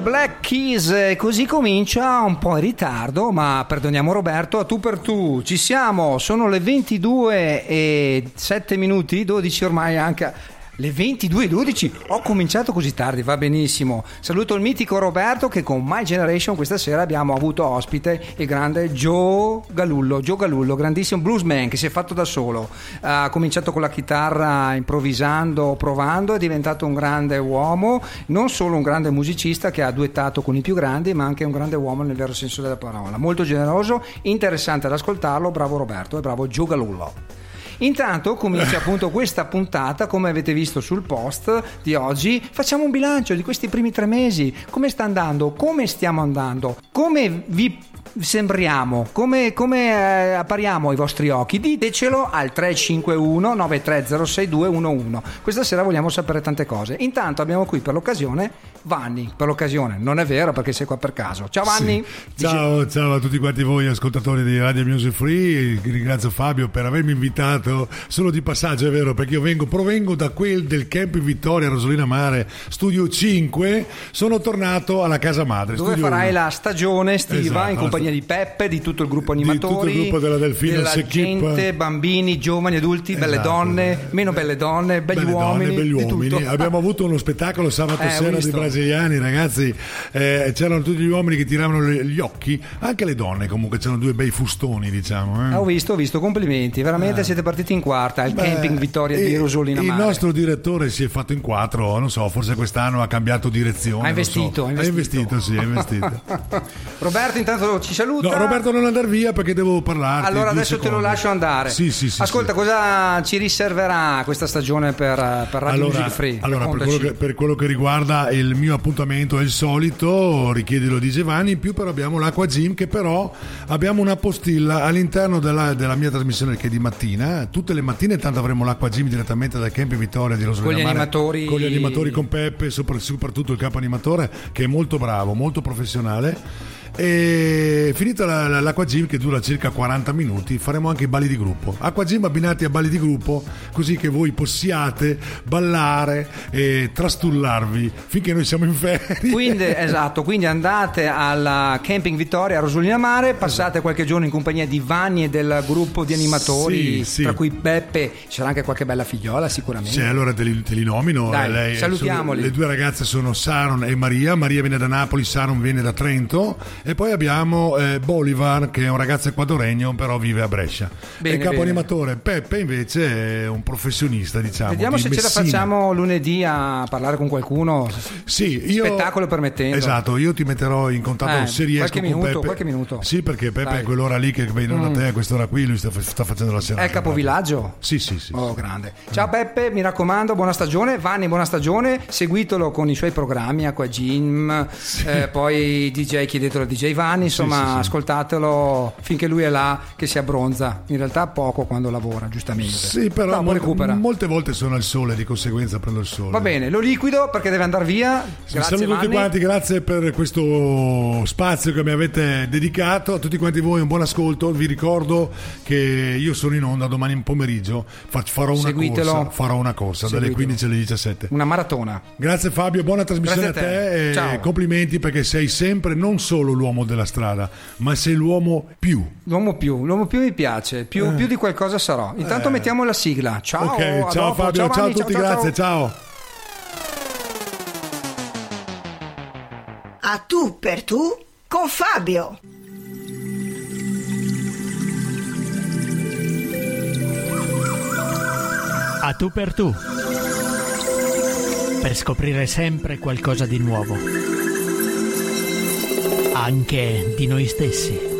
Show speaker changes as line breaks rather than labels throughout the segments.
Black Keys, eh, così comincia un po' in ritardo, ma perdoniamo Roberto, a tu per tu, ci siamo, sono le 22 e 7 minuti, 12 ormai anche... Le 22 e 12 ho cominciato così tardi, va benissimo. Saluto il mitico Roberto che con My Generation questa sera abbiamo avuto ospite il grande Joe Galullo, Joe Galullo, grandissimo bluesman che si è fatto da solo. Ha cominciato con la chitarra improvvisando, provando, è diventato un grande uomo, non solo un grande musicista che ha duettato con i più grandi, ma anche un grande uomo nel vero senso della parola. Molto generoso, interessante ad ascoltarlo, bravo Roberto e bravo Joe Galullo. Intanto comincia appunto questa puntata, come avete visto sul post di oggi, facciamo un bilancio di questi primi tre mesi, come sta andando, come stiamo andando, come vi sembriamo, come, come eh, appariamo ai vostri occhi, ditecelo al 351 9306211. Questa sera vogliamo sapere tante cose. Intanto abbiamo qui per l'occasione Vanni, per l'occasione, non è vero perché sei qua per caso. Ciao Vanni.
Sì. Ciao, ciao a tutti quanti voi ascoltatori di Radio Music Free, ringrazio Fabio per avermi invitato, solo di passaggio è vero perché io vengo, provengo da quel del Camp Vittoria Rosolina Mare, studio 5, sono tornato alla casa madre.
Dove
studio
farai
uno.
la stagione estiva
Esatto,
in compagnia di Peppe, di tutto il gruppo animatori,
tutto il gruppo della Delfino Equip.
gente, bambini, giovani, adulti, belle
Esatto.
donne, meno belle donne, belli
Belle
uomini,
donne, belli uomini. Abbiamo avuto uno spettacolo sabato
Eh,
sera di
visto.
brasiliani, ragazzi. eh, c'erano tutti gli uomini che tiravano gli occhi, anche le donne comunque, c'erano due bei fustoni, diciamo. eh.
Ah, ho visto, ho visto, complimenti, veramente siete partiti in quarta al
Beh,
camping Vittoria di
il-
Rosolina
Il nostro direttore si è fatto in quattro, non so, forse quest'anno ha cambiato direzione.
Ha
non so.
investito, ha
Ha
investito.
investito, sì, ha investito.
Roberto intanto ci saluta.
No, Roberto non andare via perché devo parlarti.
Allora adesso te lo
secondi.
lascio andare.
Sì, sì, sì.
Ascolta,
sì.
cosa ci riserverà questa stagione per, per Radio
Allora,
Music Free?
allora, per, quello che, per quello che riguarda il mio appuntamento è il solito, richiedilo di Giovanni, in più però abbiamo l'Acqua Gym che però abbiamo una postilla all'interno della, della mia trasmissione che è di mattina, tutte le mattine tanto avremo l'Acqua Gym direttamente dal Camp Vittoria di Rosolina
Con gli animatori-
con gli animatori con Peppe, sopra- soprattutto il capo animatore che è molto bravo, molto professionale. E finita la- la- l'Acqua Gym che dura circa 40 minuti, faremo anche i balli di gruppo. Acqua Gym abbinati a balli di gruppo, così che voi possiate ballare e trastullarvi finché noi siamo in ferie.
Quindi, esatto, quindi andate alla Camping Vittoria a Rosolina Mare, passate qualche giorno in compagnia di Vanni e del gruppo di animatori,
Sì, sì.
tra cui Beppe, sarà anche qualche bella figliola sicuramente.
Sì, allora te li, te li nomino.
Dai,
Lei-
salutiamoli.
sono- le due ragazze sono Saron e Maria. Maria viene da Napoli, Saron viene da Trento. E poi abbiamo eh, Bolivar, che è un ragazzo ecuadoregno, però vive a Brescia.
Bene,
e il capo animatore Peppe invece è un professionista, diciamo.
Vediamo
di
se ce la
Messina.
facciamo lunedì a parlare con qualcuno.
Sì, io,
Spettacolo permettendo.
Esatto, io ti metterò in contatto
Eh,
se riesco
qualche minuto,
Peppe.
qualche minuto.
Sì, perché Peppe
Dai. Mm.
è quell'ora lì che vengono da te a quest'ora qui, lui sta, sta facendo la serata.
È il capovillaggio?
Sì, sì, sì.
Oh, grande. Ciao Peppe, mi raccomando, buona stagione. Vanni, buona stagione. Seguitelo con i suoi programmi, Acqua Gym, eh, poi DJ, chiedetelo a DJ Vanni. Insomma,
sì, sì.
ascoltatelo finché lui è là che si abbronza. In realtà poco quando lavora, giustamente.
Sì, però
Dopo
mol-
recupera.
molte volte sono al sole, di conseguenza prendo il sole.
Va bene, lo liquido perché deve andare via.
Vi
Grazie
saluto tutti
Vanni.
quanti, grazie per questo spazio che mi avete dedicato. A tutti quanti voi un buon ascolto. Vi ricordo che io sono in onda domani in pomeriggio. Fa- Farò una
Seguitelo.
corsa, farò una corsa dalle
Seguitelo.
15 alle 17.
Una maratona.
Grazie Fabio, buona trasmissione
a
a
te.
te, e
Ciao.
complimenti perché sei sempre non solo l'uomo della strada, ma sei l'uomo più.
L'uomo più, l'uomo più mi piace, più, più di qualcosa sarò. Intanto
Eh.
mettiamo la sigla. Ciao,
ok,
a
ciao
dopo.
Fabio, ciao,
Vanni,
a tutti,
ciao, ciao,
grazie,
ciao.
ciao.
A tu per tu con Fabio.
A tu per tu. Per scoprire sempre qualcosa di nuovo. Anche di noi stessi.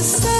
Face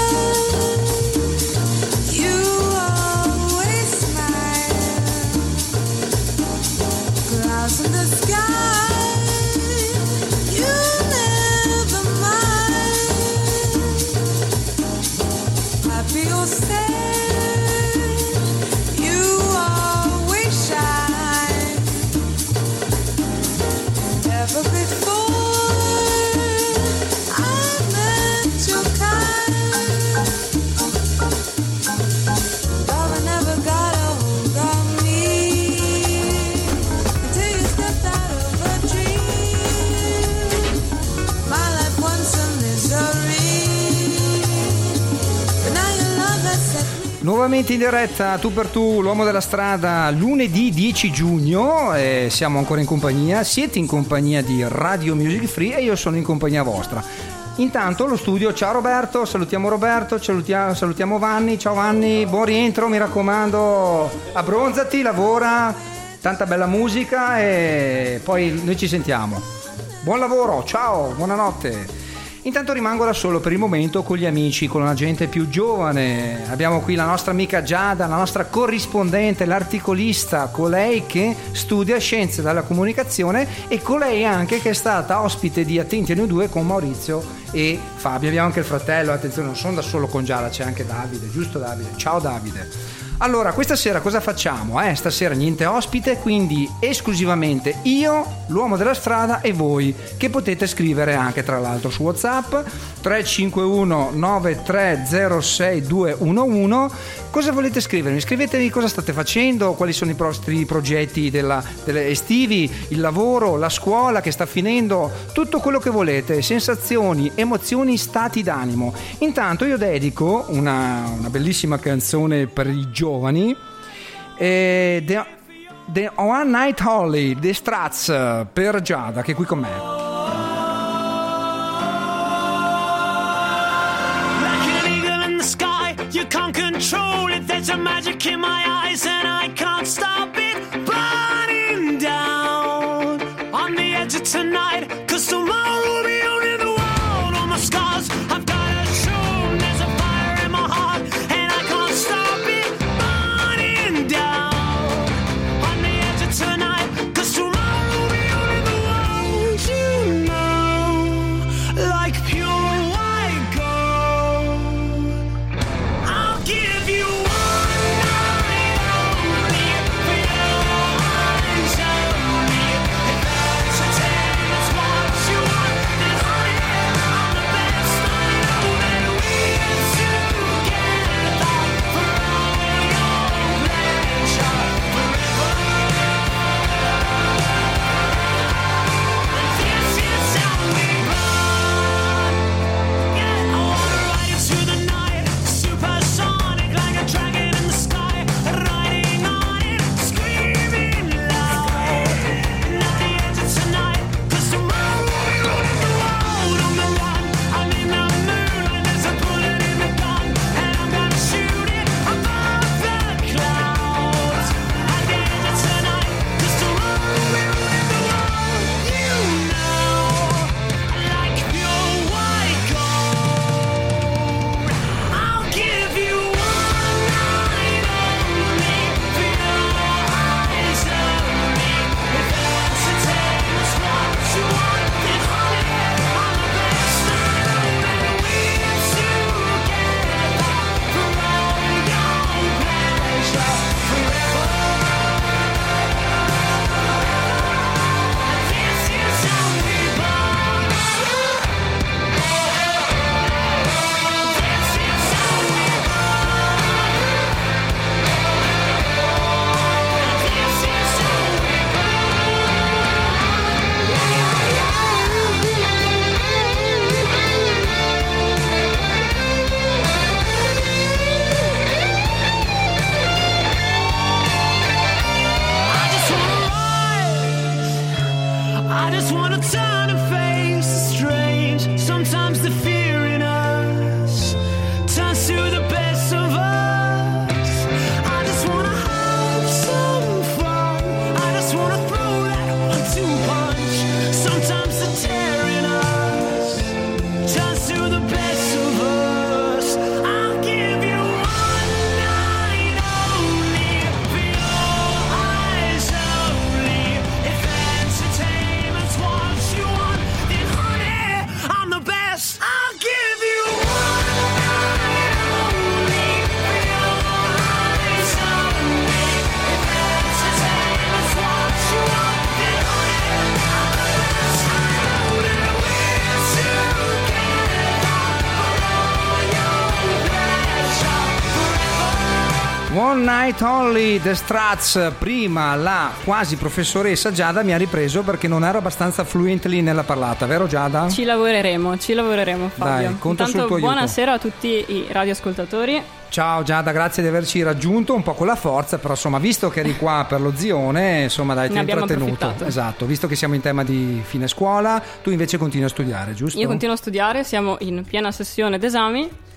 in
diretta, tu per tu, l'uomo della strada, lunedì 10 giugno, eh, siamo ancora in compagnia, siete in compagnia di Radio Music Free e io sono in compagnia vostra. Intanto lo studio, ciao Roberto, salutiamo Roberto, salutiamo, salutiamo Vanni, ciao Vanni, buon rientro, mi raccomando, abbronzati, lavora, tanta bella musica e poi noi ci sentiamo. Buon lavoro, ciao, buonanotte. Intanto rimango da solo per il momento con gli amici, con la gente più giovane. Abbiamo qui la nostra amica Giada, la nostra corrispondente, l'articolista, colei che studia scienze della comunicazione e colei anche che è stata ospite di Attenti a noi due con Maurizio e Fabio. Abbiamo anche il fratello, attenzione, non sono da solo con Giada, c'è anche Davide, giusto Davide? Ciao Davide. Allora, questa sera cosa facciamo? Eh? Stasera niente ospite, quindi esclusivamente io, l'uomo della strada e voi, che potete scrivere anche tra l'altro su WhatsApp 351 9306211. Cosa volete scrivermi? Scrivetevi cosa state facendo, quali sono i vostri progetti della- estivi, il lavoro, la scuola che sta finendo, tutto quello che volete, sensazioni, emozioni, stati d'animo. Intanto io dedico una, una bellissima canzone per i giovani. Eh, The, The One Night Holly, The Strats per Giada, che è qui con me.
You can't control it. There's a magic in
One a time Only, The Struts, prima la quasi professoressa Giada mi ha ripreso perché non ero abbastanza fluently nella parlata, vero Giada?
Ci lavoreremo, ci lavoreremo Fabio.
Dai, conto sul
Intanto
tuo aiuto.
buonasera a tutti i radioascoltatori.
Ciao Giada, grazie di averci raggiunto un po' con la forza, però insomma, visto che eri qua per lo zione, insomma, dai, ti ho intrattenuto. Esatto, visto che siamo in tema di fine scuola, tu invece continui a studiare, giusto?
Io continuo a studiare, siamo in piena sessione d'esami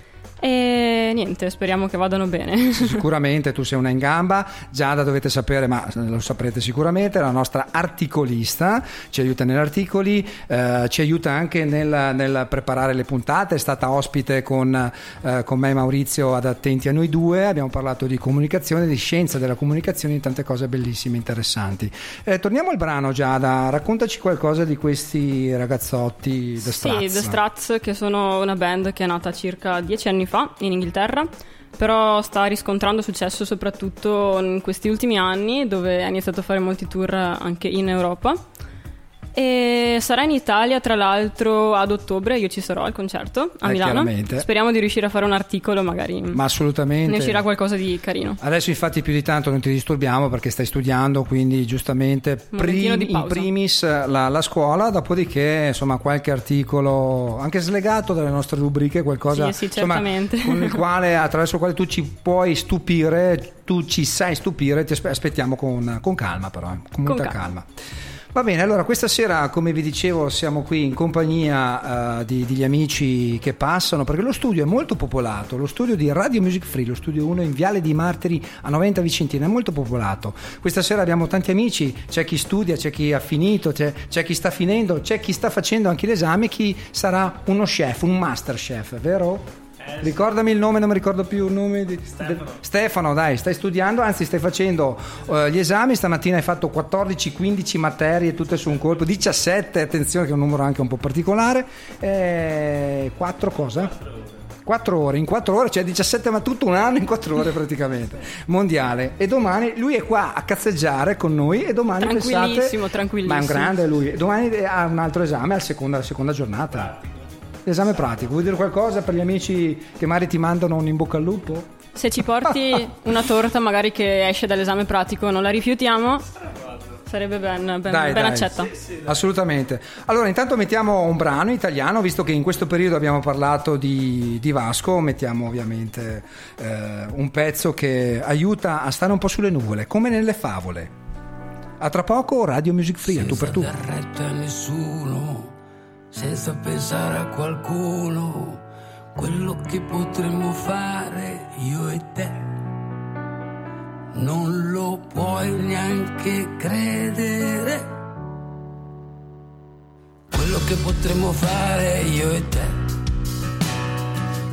e niente, speriamo che vadano bene.
Sicuramente tu sei una in gamba, Giada dovete sapere, ma lo saprete sicuramente, la nostra articolista, ci aiuta negli articoli, eh, ci aiuta anche nel, nel preparare le puntate, è stata ospite con, eh, con me e Maurizio ad Attenti a noi due, abbiamo parlato di comunicazione, di scienza della comunicazione, di tante cose bellissime, interessanti. Eh, torniamo al brano Giada, raccontaci qualcosa di questi ragazzotti The
Sì,
Struts.
The Struts, che sono una band che è nata circa dieci anni fa in Inghilterra, però sta riscontrando successo soprattutto in questi ultimi anni, dove ha iniziato a fare molti tour anche in Europa. E sarà in Italia, tra l'altro, ad ottobre. Io ci sarò al concerto a
Eh,
Milano. Speriamo di riuscire a fare un articolo, magari
Ma assolutamente.
ne uscirà qualcosa di carino.
Adesso infatti più di tanto non ti disturbiamo perché stai studiando, quindi giustamente prim- in primis la, la scuola, dopodiché insomma qualche articolo anche slegato dalle nostre rubriche, qualcosa
Sì, sì,
insomma, con il quale, attraverso il quale tu ci puoi stupire, tu ci sai stupire, ti aspe- aspettiamo con, con calma però, eh, con molta
Con
calma.
calma.
Va bene, allora questa sera, come vi dicevo, siamo qui in compagnia eh, di- degli amici che passano, perché lo studio è molto popolato, lo studio di Radio Music Free, lo studio 1 in Viale di Martiri a 90 Vicentina, è molto popolato. Questa sera abbiamo tanti amici, c'è chi studia, c'è chi ha finito, c'è, c'è chi sta finendo, c'è chi sta facendo anche l'esame, chi sarà uno chef, un master chef, vero? Ricordami il nome, non mi ricordo più il nome di Stefano. Stefano, dai, stai studiando, anzi stai facendo eh, gli esami, stamattina hai fatto 14-15 materie tutte su un colpo, 17, attenzione che è un numero anche un po' particolare, 4 cosa? 4 ore, in 4 ore, cioè 17, ma tutto un anno in 4 ore praticamente, mondiale. E domani lui è qua a cazzeggiare con noi e domani
Tranquillissimo,
pensate,
tranquillissimo.
Ma è un grande lui, domani ha un altro esame al seconda, alla seconda giornata. L'esame pratico, vuoi dire qualcosa per gli amici che magari ti mandano un in bocca al lupo?
Se ci porti una torta, magari che esce dall'esame pratico, non la rifiutiamo. Sarebbe ben, ben,
Dai,
ben
dai.
accetta.
Assolutamente. Allora, intanto mettiamo un brano italiano, visto che in questo periodo abbiamo parlato di, di Vasco, mettiamo ovviamente eh, un pezzo che aiuta a stare un po' sulle nuvole, come nelle favole. A tra poco Radio Music Free, a tu per tu.
Dar retta nessuno, senza pensare a qualcuno, quello che potremmo fare io e te. Non lo puoi neanche credere. Quello che potremmo fare io e te.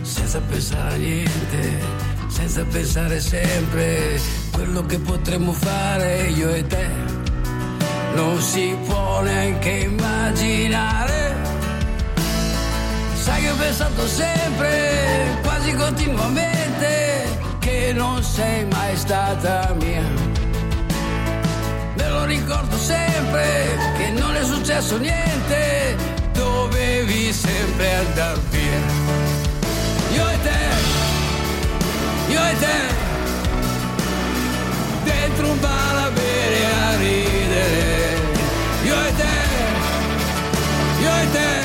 Senza pensare a niente, senza pensare sempre. Quello che potremmo fare io e te non si può neanche immaginare. Sai che ho pensato sempre, quasi continuamente, che non sei mai stata mia. Me lo ricordo sempre, che non è successo niente, dovevi sempre andar via. Io e te, io e te, dentro un bar a bere a ridere. Io e te, io e te,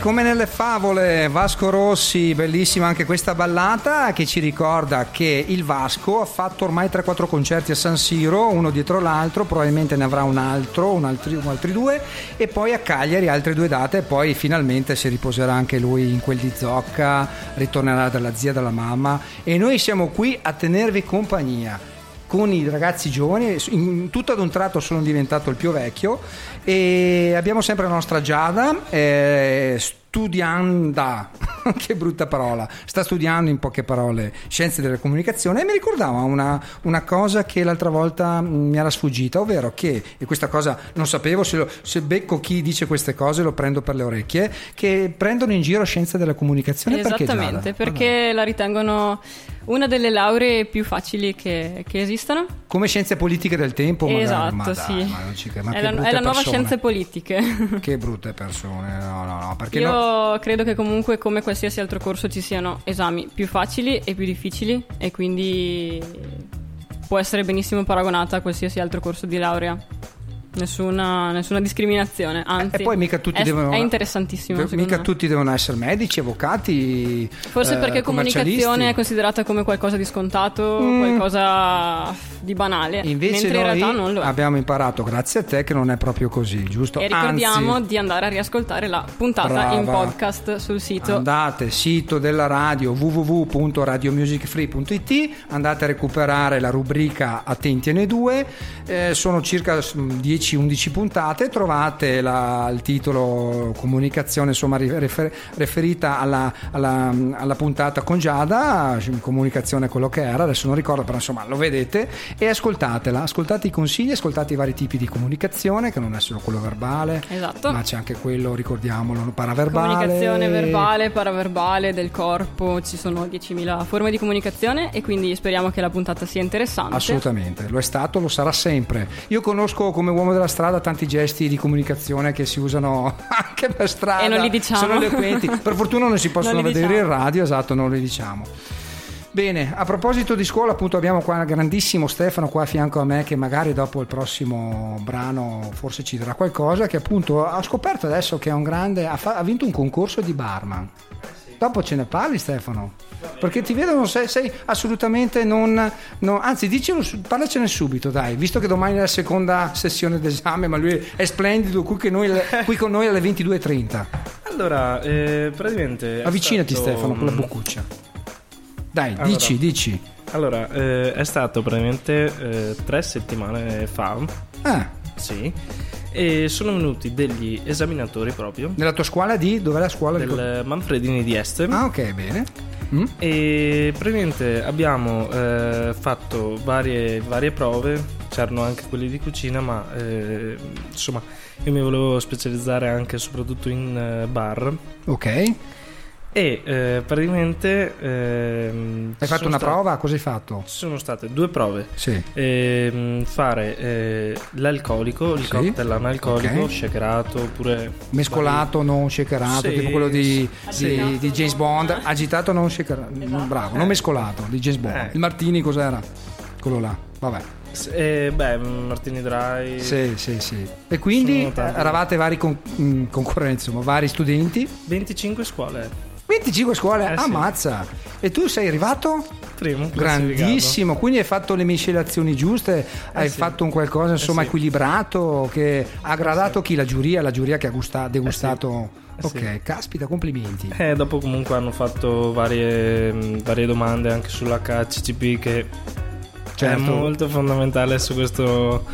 Come nelle favole,
Vasco Rossi, bellissima anche questa ballata che ci ricorda che il Vasco ha fatto ormai 3-4 concerti a San Siro, uno dietro l'altro, probabilmente ne avrà un altro, un altri, un altri due, e poi a Cagliari altre due date, e poi finalmente si riposerà anche lui in quel di Zocca, ritornerà dalla zia, dalla mamma, e noi siamo qui a tenervi compagnia con i ragazzi giovani, in, tutto ad un tratto sono diventato il più vecchio e abbiamo sempre la nostra Giada, eh, studianda, che brutta parola, sta studiando in poche parole scienze della comunicazione e mi ricordava una, una cosa che l'altra volta mh, mi era sfuggita, ovvero che, e questa cosa non sapevo, se, lo- se becco chi dice queste cose lo prendo per le orecchie, che prendono in giro scienze della comunicazione perché
Esattamente,
Giada?
perché la ritengono una delle lauree più facili che, che esistano.
Come scienze politiche del tempo, magari.
esatto,
ma
sì.
ma non ci ma
è la, è la nuova
persone.
scienze politiche.
Che brutte persone, no, no, no, perché
Io
no-
credo che comunque come qualsiasi altro corso ci siano esami più facili e più difficili e quindi può essere benissimo paragonata a qualsiasi altro corso di laurea. Nessuna, nessuna discriminazione, anzi
E poi mica tutti
è,
devono
è interessantissimo.
mica
me.
tutti devono essere medici, avvocati.
Forse
eh,
perché comunicazione è considerata come qualcosa di scontato,
Mm.
qualcosa di banale,
Invece
mentre in
noi
realtà non lo è.
abbiamo imparato, grazie a te, che non è proprio così, giusto?
E ricordiamo
Anzi,
di andare a riascoltare la puntata
Brava.
in podcast sul sito.
Andate, sito della radio www.radiomusicfree.it, andate a recuperare la rubrica Attenti N2, eh, sono circa mm, 10-11 puntate, trovate la- il titolo comunicazione insomma refer- riferita alla, alla- alla puntata con Giada, comunicazione quello che era, adesso non ricordo, però insomma lo vedete e ascoltatela, ascoltate i consigli, ascoltate i vari tipi di comunicazione, che non è solo quello verbale,
Esatto.
ma c'è anche quello, ricordiamolo, paraverbale.
Comunicazione verbale, paraverbale, del corpo, ci sono 10.000 forme di comunicazione e quindi speriamo che la puntata sia interessante.
Assolutamente, lo è stato, lo sarà sempre. Io conosco come uomo della strada tanti gesti di comunicazione che si usano anche per strada.
E non li diciamo.
Sono eloquenti. Per fortuna non si possono
Non
vedere
diciamo.
in radio, esatto, non li diciamo. Bene, a proposito di scuola, appunto abbiamo qua il grandissimo Stefano qua a fianco a me che magari dopo il prossimo brano forse ci dirà qualcosa, che appunto ho scoperto adesso che è un grande, ha, fa- ha vinto un concorso di barman. Dopo ce ne parli Stefano? Perché ti vedo, non sei, sei assolutamente non, non- Anzi, dicelo, parlacene subito, dai, visto che domani è la seconda sessione d'esame, ma lui è splendido, qui, che noi- qui con noi alle 22.30.
Allora, eh, praticamente.
Avvicinati
stato-
Stefano con la boccuccia. Dai,
Allora.
dici, dici.
Allora, eh, è stato praticamente eh, tre settimane fa.
Ah,
Sì. E sono venuti degli esaminatori proprio
nella tua scuola di... Dov'è la scuola?
del Manfredini di Este.
Ah, ok, bene. Mm?
E praticamente abbiamo eh, fatto varie, varie prove, c'erano anche quelli di cucina, ma eh, insomma io mi volevo specializzare anche e soprattutto in eh, bar.
Ok.
E eh, praticamente ehm,
Hai fatto una
state-
prova? Cosa hai fatto?
Ci sono state due prove.
Sì.
Ehm, fare eh, l'alcolico, il
Sì.
cocktail analcolico,
Ok.
shakerato oppure
Mescolato, non shakerato,
Sì,
tipo quello di,
sì.
di- di James Bond. Agitato, non shakerato. Bravo, non mescolato, di James Bond.
Eh.
Il Martini cos'era? Quello là. Vabbè.
Eh, beh, Martini Dry.
Sì, sì, sì. E quindi eravate vari con- mm, concorrenti, insomma, vari studenti.
25 scuole.
25 scuole,
Eh, sì.
ammazza. E tu sei arrivato?
Primo.
Grandissimo, quindi hai fatto le miscelazioni giuste, hai
Eh, sì.
fatto un qualcosa insomma
Eh, sì.
equilibrato che ha gradato chi la giuria, la giuria che ha gusta- degustato.
Eh,
ok,
sì.
caspita, complimenti.
E dopo comunque hanno fatto varie, mh, varie domande anche sull'HCCP che
Certo.
è molto fondamentale su questo...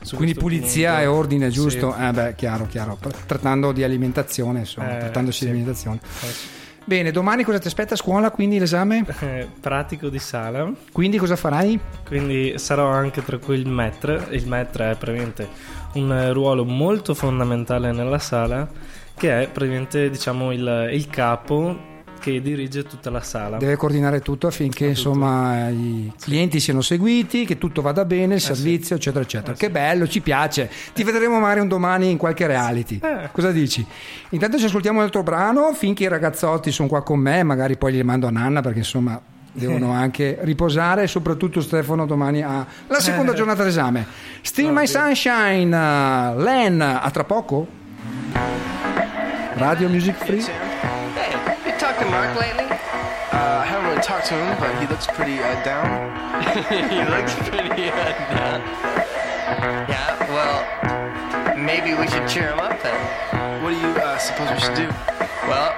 su
Quindi
questo
pulizia
punto.
e ordine,
Sì.
giusto? Eh beh, chiaro, chiaro. Tra- Trattando di alimentazione, insomma,
Eh,
trattandosi
sì.
di alimentazione.
Eh, sì.
Bene, domani cosa ti aspetta a scuola? Quindi l'esame?
Eh, pratico di sala,
Quindi cosa farai?
quindi sarò anche tra cui il maître. Il maître è praticamente un ruolo molto fondamentale nella sala che è praticamente diciamo il, il capo che dirige tutta la sala.
Deve coordinare tutto affinché insomma i clienti siano seguiti, che tutto vada bene, il servizio, eccetera, eccetera.
Eh,
che
sì.
bello, ci piace. Ti vedremo magari un domani in qualche reality.
Eh.
Cosa dici? Intanto ci ascoltiamo un altro brano finché i ragazzotti sono qua con me, magari poi li mando a Nanna perché insomma devono anche riposare e soprattutto Stefano domani ha la seconda
Eh.
giornata d'esame. Still My Sunshine, uh, Len, a tra poco? Radio Music Free?
Mark lately? Uh, I haven't really talked to him, but he looks pretty uh, down. he looks pretty uh, down. Yeah, well, maybe we should cheer him up then. What do you uh, suppose we should do? Well,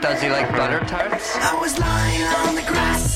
does he like butter tarts?
I was lying on the grass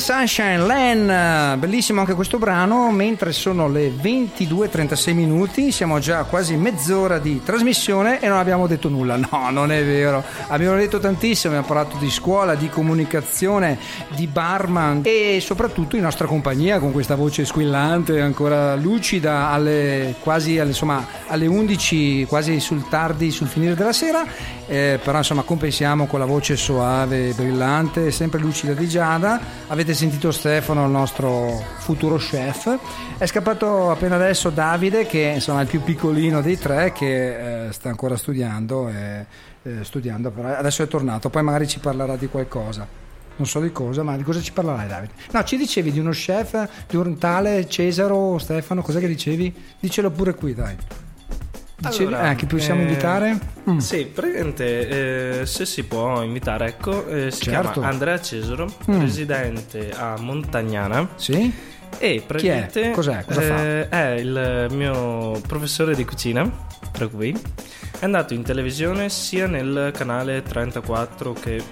Sunshine,
Len, bellissimo anche questo brano, mentre sono le 22.36 minuti, siamo già quasi mezz'ora di trasmissione e non abbiamo detto nulla, no, non è vero, abbiamo detto tantissimo, abbiamo parlato di scuola, di comunicazione, di barman e soprattutto in nostra compagnia con questa voce squillante, ancora lucida, alle, quasi alle, insomma, alle 11, quasi sul tardi, sul finire della sera, eh, però insomma compensiamo con la voce soave, brillante, sempre lucida di Giada. Avete sentito Stefano, il nostro futuro chef. È scappato appena adesso Davide, che insomma è il più piccolino dei tre, che eh, sta ancora studiando, e, eh, studiando, però adesso è tornato, poi magari ci parlerà di qualcosa. Non so di cosa, ma di cosa ci parlerai Davide? No, ci dicevi di uno chef, di un tale Cesaro, Stefano, cos'è che dicevi? Dicelo pure qui, dai. Dicevi,
Allora,
eh, chi possiamo
eh,
invitare? Mm.
Sì, praticamente eh, se si può invitare, ecco, eh, si
Certo.
chiama Andrea Cesaro,
Mm.
residente a Montagnana.
Sì?
E praticamente
Cos'è? Cosa fa?
eh, è il mio professore di cucina, tra cui è andato in televisione sia nel canale 34 che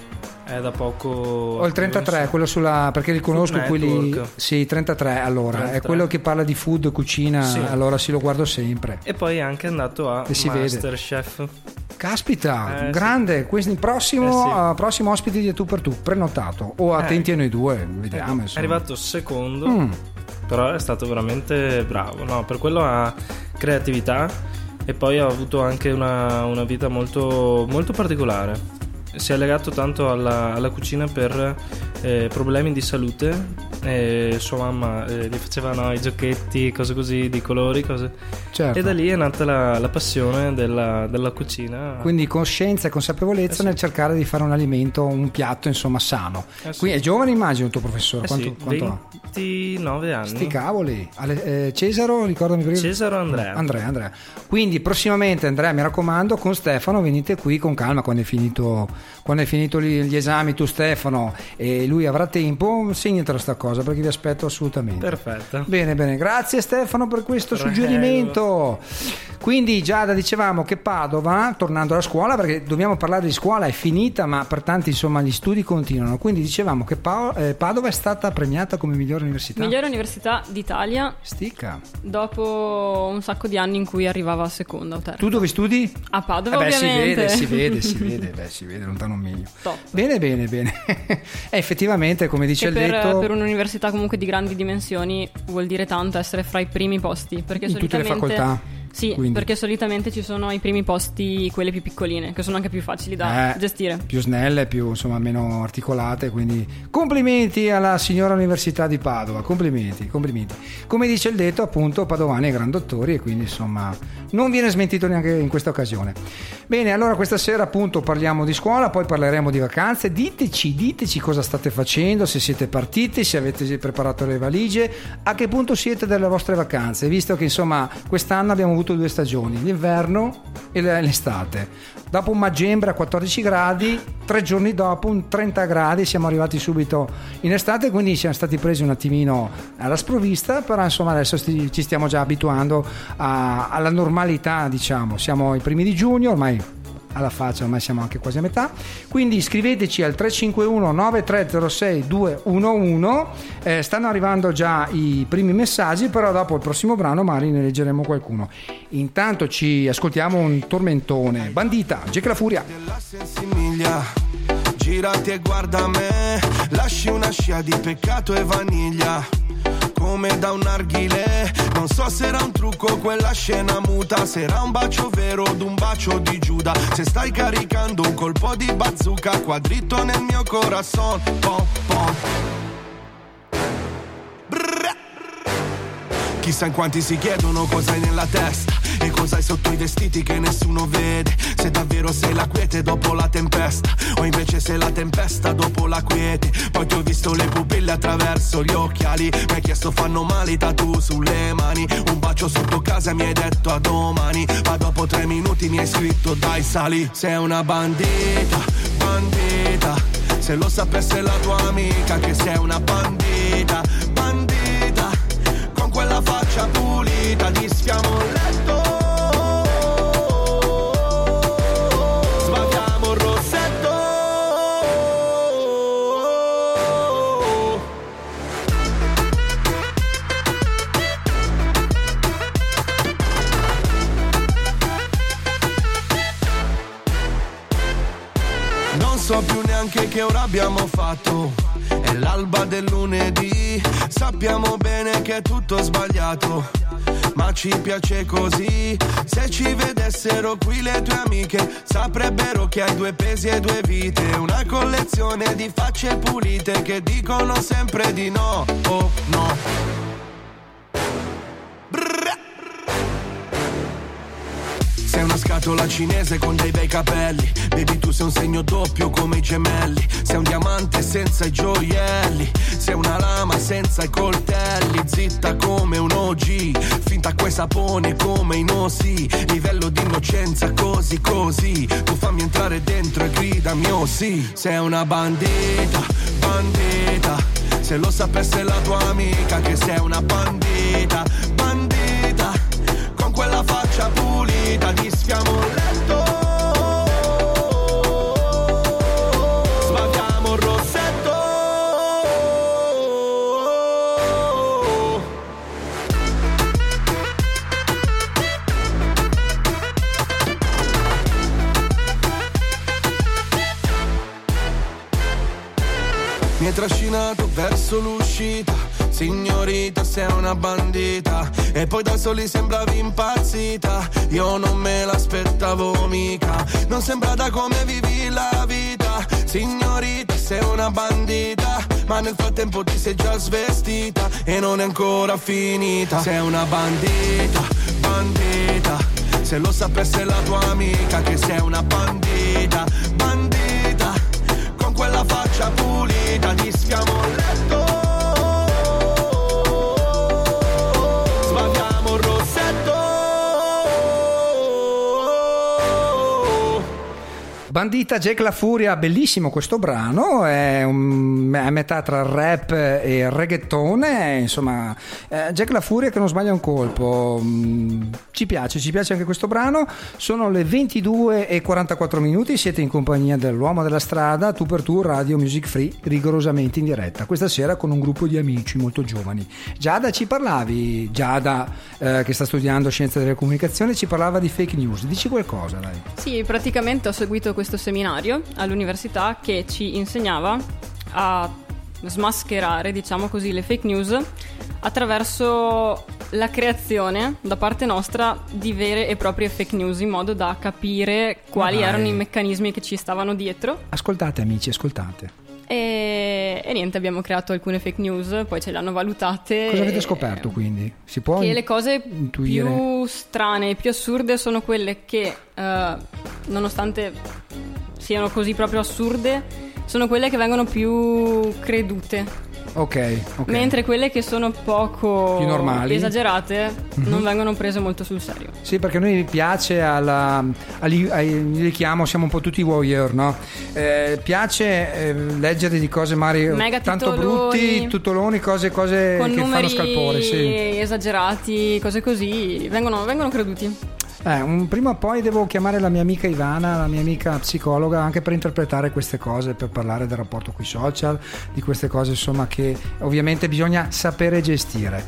è da poco
Ho il 33, quello sulla. perché li conosco quelli. Sì, 33 allora. È
33.
quello che parla di food, cucina,
Sì.
allora sì lo guardo sempre.
E poi è anche andato a. Masterchef.
Caspita,
Eh, sì.
grande, questo il prossimo,
Eh, sì.
eh, prossimo ospite di tu per tu, prenotato. O attenti
Eh.
a noi due, vediamo.
È
insomma.
arrivato secondo,
Mm.
però è stato veramente bravo. No, per quello ha creatività e poi ha avuto anche una, una vita molto, molto particolare. Si è legato tanto alla, alla cucina per eh, problemi di salute. E sua mamma eh, gli faceva no, i giochetti, cose così, di colori, cose.
Certo.
E da lì è nata la, la passione della, della cucina.
Quindi coscienza e consapevolezza nel cercare di fare un alimento, un piatto insomma sano.
Eh sì.
Quindi è giovane immagino il tuo professore.
Eh
quanto,
sì,
quanto ha?
29 anni.
Sti cavoli. Ale- eh, Cesaro, ricordami prima.
Cesaro Andrea.
Andrea, Andrea. Quindi prossimamente Andrea, mi raccomando, con Stefano venite qui con calma quando è finito, quando è finito gli, gli esami tu Stefano e lui avrà tempo, segnatelo sta cosa perché vi aspetto assolutamente.
Perfetto.
Bene, bene, grazie Stefano per questo
Prego.
suggerimento. Quindi Giada dicevamo che Padova, tornando alla scuola, perché dobbiamo parlare di scuola, è finita, ma per tanti insomma gli studi continuano. Quindi dicevamo che Pa- eh, Padova è stata premiata come migliore università.
Migliore università d'Italia
Sticca.
dopo un sacco di anni in cui arrivava a seconda o terza.
Tu dove studi?
A Padova
Eh beh, si
ovviamente.
vede, si vede, si vede, beh, si vede lontano un miglio.
Top.
Bene, bene, bene. Eh, effettivamente, come dice il
per,
detto,
per un'università comunque di grandi dimensioni vuol dire tanto essere fra i primi posti. Perché
In tutte le
solitamente.
facoltà?
Sì,
Quindi.
perché solitamente ci sono i primi posti, quelle più piccoline, che sono anche più facili da
Eh,
gestire.
più snelle, più insomma meno articolate. Quindi complimenti alla signora Università di Padova. Complimenti, complimenti. Come dice il detto, appunto, Padovani è gran dottori e quindi insomma non viene smentito neanche in questa occasione. Bene, allora questa sera appunto parliamo di scuola, poi parleremo di vacanze. Diteci, diteci cosa state facendo, se siete partiti, se avete preparato le valigie, a che punto siete delle vostre vacanze, visto che insomma quest'anno abbiamo avuto due stagioni, l'inverno e l'estate. Dopo un maggembre a 14 gradi, tre giorni dopo un 30 gradi, siamo arrivati subito in estate, quindi siamo stati presi un attimino alla sprovvista, però insomma adesso ci stiamo già abituando a- alla normalità, diciamo. Siamo ai primi di giugno, ormai alla faccia, ormai siamo anche quasi a metà. Quindi scriveteci al 351 9306 211. Eh, stanno arrivando già i primi messaggi, però dopo il prossimo brano magari ne leggeremo qualcuno. Intanto ci ascoltiamo un tormentone. Bandita, Jack la Furia.
Girati e guarda me Lasci una scia di peccato e vaniglia Come da un narghile. Non so se era un trucco quella scena muta. Se era un bacio vero od un bacio di Giuda. Se stai caricando un colpo di bazooka Qua dritto nel mio corazon. Pom pom Chissà in quanti si chiedono cosa hai nella testa E cosa hai sotto i vestiti che nessuno vede. Se davvero sei la quiete dopo la tempesta O invece sei la tempesta dopo la quiete. Poi ti ho visto le pupille attraverso gli occhiali Mi hai chiesto fanno male i tatu sulle mani. Un bacio sotto casa mi hai detto a domani Ma dopo tre minuti mi hai scritto dai sali Sei una bandita, bandita. Se lo sapesse la tua amica che sei una bandita, bandita. Con quella faccia pulita disfiamo il neanche che ora abbiamo fatto. È l'alba del lunedì, sappiamo bene che è tutto sbagliato. Ma ci piace così. Se ci vedessero qui le tue amiche, saprebbero che hai due pesi e due vite. Una collezione di facce pulite che dicono sempre di no. Oh no. Sei una scatola cinese con dei bei capelli. Baby tu sei un segno doppio come i gemelli. Sei un diamante senza i gioielli. Sei una lama senza i coltelli. Zitta come un OG Finta coi sapone come i nosi. Livello di innocenza così così. Tu fammi entrare dentro e gridami oh sì. Sei una bandita, bandita. Se lo sapesse la tua amica che sei una bandita, bandita. Con quella faccia pulita disfiamo il letto. Sbagliamo il rossetto. Mi hai trascinato verso l'uscita Signorita sei una bandita E poi da soli sembravi impazzita. Io non me l'aspettavo mica Non sembra da come vivi la vita. Signorita sei una bandita Ma nel frattempo ti sei già svestita E non è ancora finita. Sei una bandita, bandita Se lo sapesse la tua amica Che sei una bandita, bandita. Con quella faccia pulita Disfiamo il letto
Bandita Jack La Furia, bellissimo questo brano, è, un- a metà tra rap e reggaeton, insomma eh, Jack La Furia che non sbaglia un colpo, Mm, ci piace, ci piace anche questo brano, sono le 22 e 44 minuti, siete in compagnia dell'uomo della strada, tu per tu, Radio Music Free, rigorosamente in diretta, questa sera con un gruppo di amici molto giovani. Giada ci parlavi, Giada eh, che sta studiando scienze delle comunicazioni, ci parlava di fake news, dici qualcosa dai.
Sì, praticamente ho seguito questo seminario all'università che ci insegnava a smascherare, diciamo così, le fake news attraverso la creazione da parte nostra di vere e proprie fake news in modo da capire quali
Vai.
erano i meccanismi che ci stavano dietro
Ascoltate amici, ascoltate.
E, e niente, abbiamo creato alcune fake news, poi ce le hanno valutate.
Cosa avete scoperto quindi? Si può
Che le cose
intuire?
più strane e più assurde sono quelle che, eh, nonostante siano così proprio assurde, sono quelle che vengono più credute.
Ok, ok.
Mentre quelle che sono poco esagerate
Mhm.
non vengono prese molto sul serio.
Sì, perché a noi piace alla, agli, ai, li chiamo, siamo un po' tutti warrior, no? Eh, piace eh, leggere di cose magari
Mega
tanto
titoloni.
brutti, tutoloni, cose, cose che fanno scalpore, sì.
esagerati, cose così, vengono, vengono creduti.
Eh, un- prima o poi devo chiamare la mia amica Ivana, la mia amica psicologa, anche per interpretare queste cose, per parlare del rapporto con i social, di queste cose insomma che ovviamente bisogna sapere gestire.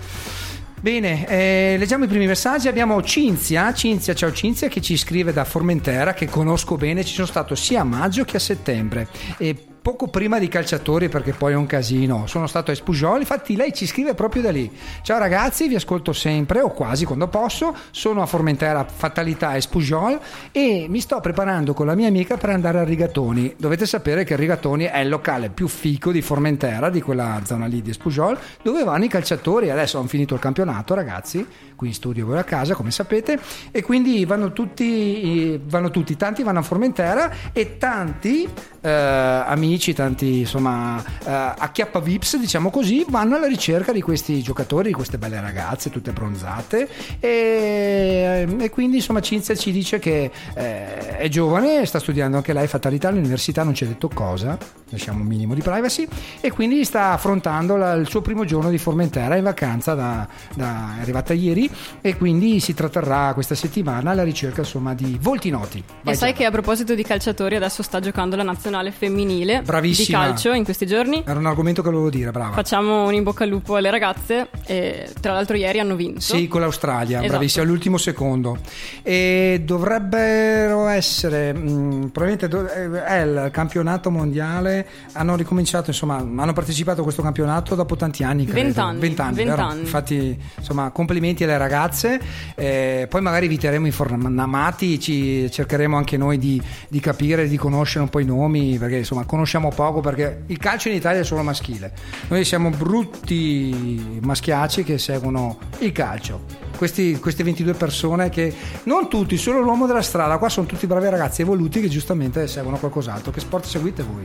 Bene, eh, leggiamo i primi messaggi. Abbiamo Cinzia, Cinzia, ciao Cinzia, che ci scrive da Formentera, che conosco bene, ci sono stato sia a maggio che a settembre. E poco prima di calciatori, perché poi è un casino. Sono stato a Espugioli, infatti lei ci scrive proprio da lì. Ciao ragazzi, vi ascolto sempre, o quasi quando posso. Sono a Formentera, Fatalità Espugiol, e mi sto preparando con la mia amica per andare a Rigatoni. Dovete sapere che Rigatoni è il locale più fico di Formentera, di quella zona lì di Espugiol, dove vanno i calciatori. Adesso hanno finito il campionato, ragazzi, qui in studio voi a casa, come sapete, e quindi vanno tutti, vanno tutti, tanti vanno a Formentera e tanti eh, amici, tanti insomma eh, acchiappa vips, diciamo così, vanno alla ricerca di questi giocatori, di queste belle ragazze, tutte bronzate e, e quindi insomma Cinzia ci dice che eh, è giovane, sta studiando anche lei fatalità all'università, non ci ha detto cosa, lasciamo un minimo di privacy e quindi sta affrontando la- il suo primo giorno di Formentera in vacanza, da, da- è arrivata ieri e quindi si tratterrà questa settimana alla ricerca insomma di volti noti.
E
Vai,
sai
Giada.
che a proposito di calciatori adesso sta giocando la nazionale femminile di
Bravissima.
calcio in questi giorni.
Era un argomento che volevo dire, brava.
Facciamo un in bocca al lupo alle ragazze. E, tra l'altro, ieri hanno vinto.
Sì, con l'Australia,
Esatto.
bravissima, all'ultimo secondo. E dovrebbero essere, mh, probabilmente do- eh, è il campionato mondiale, hanno ricominciato, insomma, hanno partecipato a questo campionato dopo tanti anni.
Vent'anni,
Vent'anni. Infatti, insomma, complimenti alle ragazze. Eh, poi magari vi terremo informati, ci cercheremo anche noi di, di capire, di conoscere un po' i nomi, perché insomma conosciamo poco, perché il calcio in Italia è solo maschile. Noi siamo brutti maschiacci che seguono il calcio. Questi- queste 22 persone che non tutti, solo l'uomo della strada, qua sono tutti bravi ragazzi evoluti che giustamente seguono qualcos'altro. Che sport seguite voi?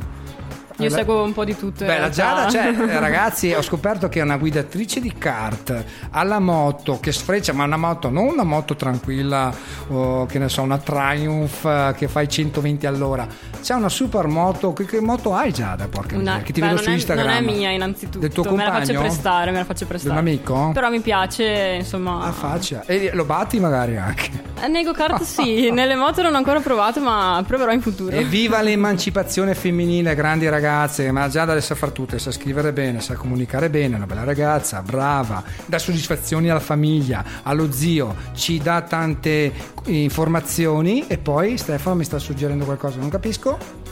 Io seguo un po' di tutto.
Beh, la. Giada, cioè, ragazzi, ho scoperto che è una guidatrice di kart alla moto che sfreccia, ma una moto, non una moto tranquilla, o che ne so, una Triumph che fai 120 all'ora. C'è una super moto. Che, che moto hai, Giada? Porca
Una-
che ti
beh,
vedo su
è-
Instagram.
Non è mia, innanzitutto.
Del tuo
me la faccio
compagno?
prestare, me la faccio prestare.
un amico?
Però mi piace, insomma.
La faccia. E lo batti magari anche.
Eh, Nei go-kart sì, nelle moto non ho ancora provato, ma proverò in futuro.
Evviva l'emancipazione femminile, grandi ragazze, ma Giada le sa far tutte, sa scrivere bene, sa comunicare bene, è una bella ragazza, brava, dà soddisfazioni alla famiglia, allo zio, ci dà tante informazioni e poi Stefano mi sta suggerendo qualcosa, non capisco?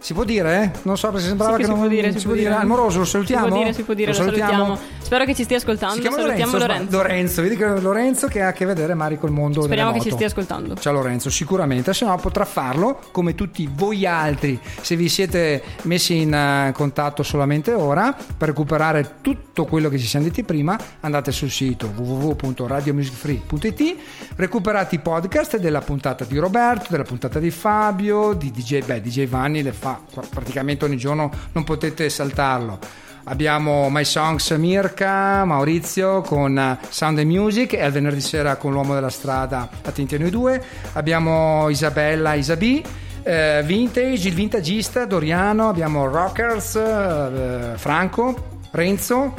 Si può dire? eh? Non so perché sembrava
Sì che
che
si
non
può dire, si può dire.
Almoroso, lo salutiamo?
Si può dire, si può dire, lo salutiamo. Spero che ci stia ascoltando.
Si chiama
Salutiamo
Lorenzo,
Lorenzo.
Vedi che Lorenzo che ha a che vedere Mari col mondo
Speriamo che ci stia ascoltando.
Ciao Lorenzo, sicuramente, se no potrà farlo come tutti voi altri. Se vi siete messi in eh, contatto solamente ora per recuperare tutto quello che ci siamo detti prima, andate sul sito www.radiomusicfree.it, recuperate i podcast della puntata di Roberto, della puntata di Fabio, di DJ, beh, DJ Vanni le fa praticamente ogni giorno, non potete saltarlo. Abbiamo My Songs Mirka, Maurizio con eh, Sound and Music e al venerdì sera con l'uomo della strada Attenti a noi due. Abbiamo Isabella Isabì. eh, vintage, il vintagista Doriano, abbiamo Rockers, eh, Franco, Renzo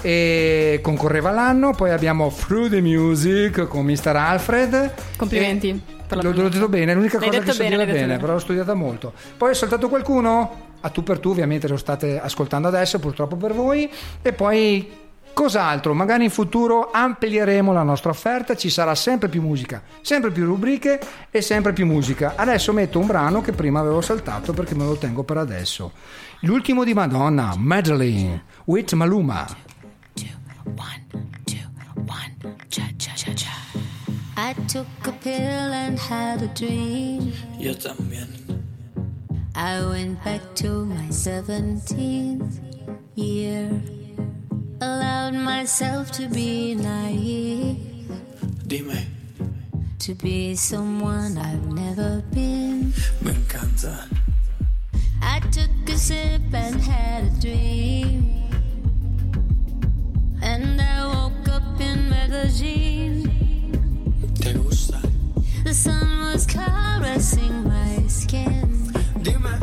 e concorreva l'anno, poi abbiamo Through the Music con Mr. Alfred.
Complimenti.
E-
per la
L'ho, l'ho detto bene, è l'unica
L'hai
cosa che so
bene,
dire bene,
bene.
però l'ho studiata molto. Poi ho saltato qualcuno? A tu per tu, ovviamente lo state ascoltando adesso, purtroppo per voi. E poi cos'altro? Magari in futuro amplieremo la nostra offerta, ci sarà sempre più musica, sempre più rubriche e sempre più musica. Adesso metto un brano che prima avevo saltato perché me lo tengo per adesso. L'ultimo di Madonna, Madeline, with Maluma.
I took a pill and had a dream.
Yo también.
I went back to my 17th year. Allowed myself to be naive,
Dime,
to be someone I've never been.
me encanta.
I took a sip and had a dream. And I woke up in Medellin.
¿Te gusta?
The sun was caressing my skin.
Dime.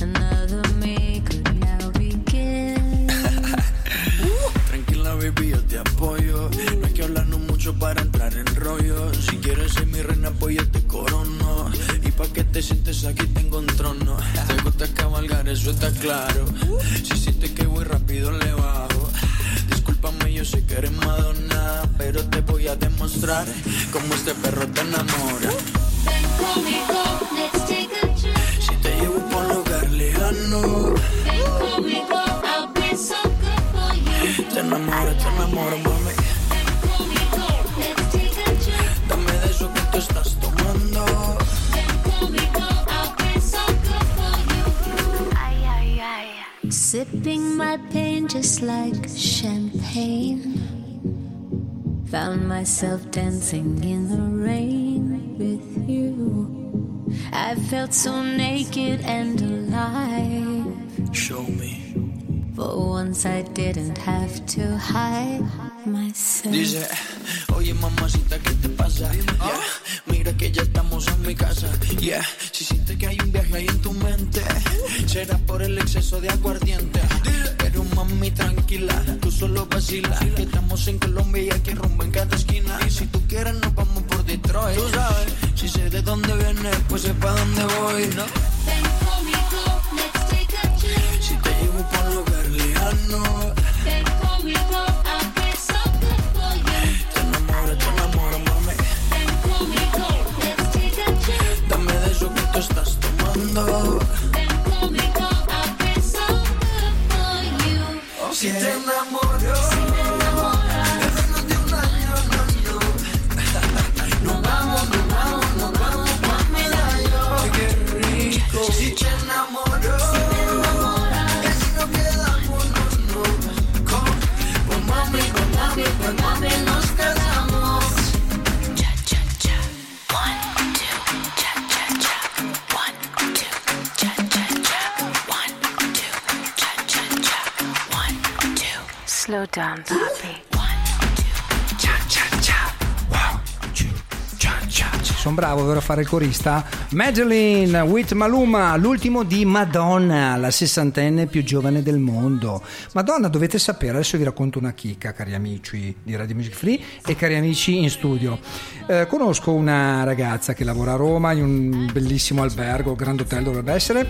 Another me could now begin.
Tranquila, baby, yo te apoyo. No hay que hablarnos mucho para entrar en rollo. Si quieres ser mi reina, pues yo te corono. Y pa' que te sientes aquí tengo un trono. Te gusta cabalgar, eso está claro. Si sientes que voy rápido, le bajo. Discúlpame, yo sé que eres Madonna. Pero te voy a demostrar cómo este perro te enamora.
Ven conmigo, like champagne. Found myself dancing in the rain with you. I felt so naked and alive.
Show me.
For once I didn't have to hide myself.
Dice, oye mamacita, ¿qué te pasa? Yeah, mira que ya estamos en mi casa. Yeah, si sientes que hay un viaje ahí en tu mente, será por el exceso de aguardiente. Pero mami, tranquila, tú solo vacila. Que estamos en Colombia y aquí rumbo en cada esquina. Y si tú quieres, nos vamos por Detroit. Tú sabes, si sé de dónde vienes, pues sé pa' dónde voy, ¿no?
Ven conmigo,
Si te llevo por lo berliano,
Ven conmigo a beso for you.
te enamoro, te enamoro, mami.
Ven conmigo, let's take a trip.
Dame de eso que tú estás tomando.
Ven you.
Si te enamoro,
Down, papi.
Sono bravo vero a fare il corista? Madeline with Maluma, l'ultimo di Madonna, la sessantenne più giovane del mondo. Madonna, dovete sapere, adesso vi racconto una chicca, cari amici di Radio Music Free e cari amici in studio. Eh, conosco una ragazza che lavora a Roma in un bellissimo albergo, Grand Hotel dovrebbe essere,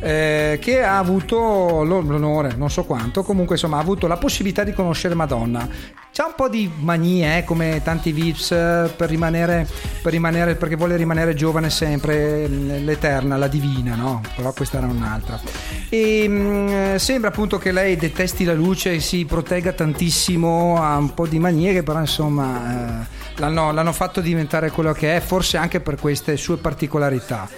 eh, che ha avuto l'o- l'onore, non so quanto, comunque insomma ha avuto la possibilità di conoscere Madonna. C'ha un po' di manie, eh, come tanti Vips, per rimanere, per rimanere, perché vuole rimanere giovane sempre, l'eterna, la divina, no? Però questa era un'altra. E mh, sembra appunto che lei detesti la luce e si protegga tantissimo, ha un po' di manie che però insomma eh, l'hanno, l'hanno fatto diventare quello che è, forse anche per queste sue particolarità.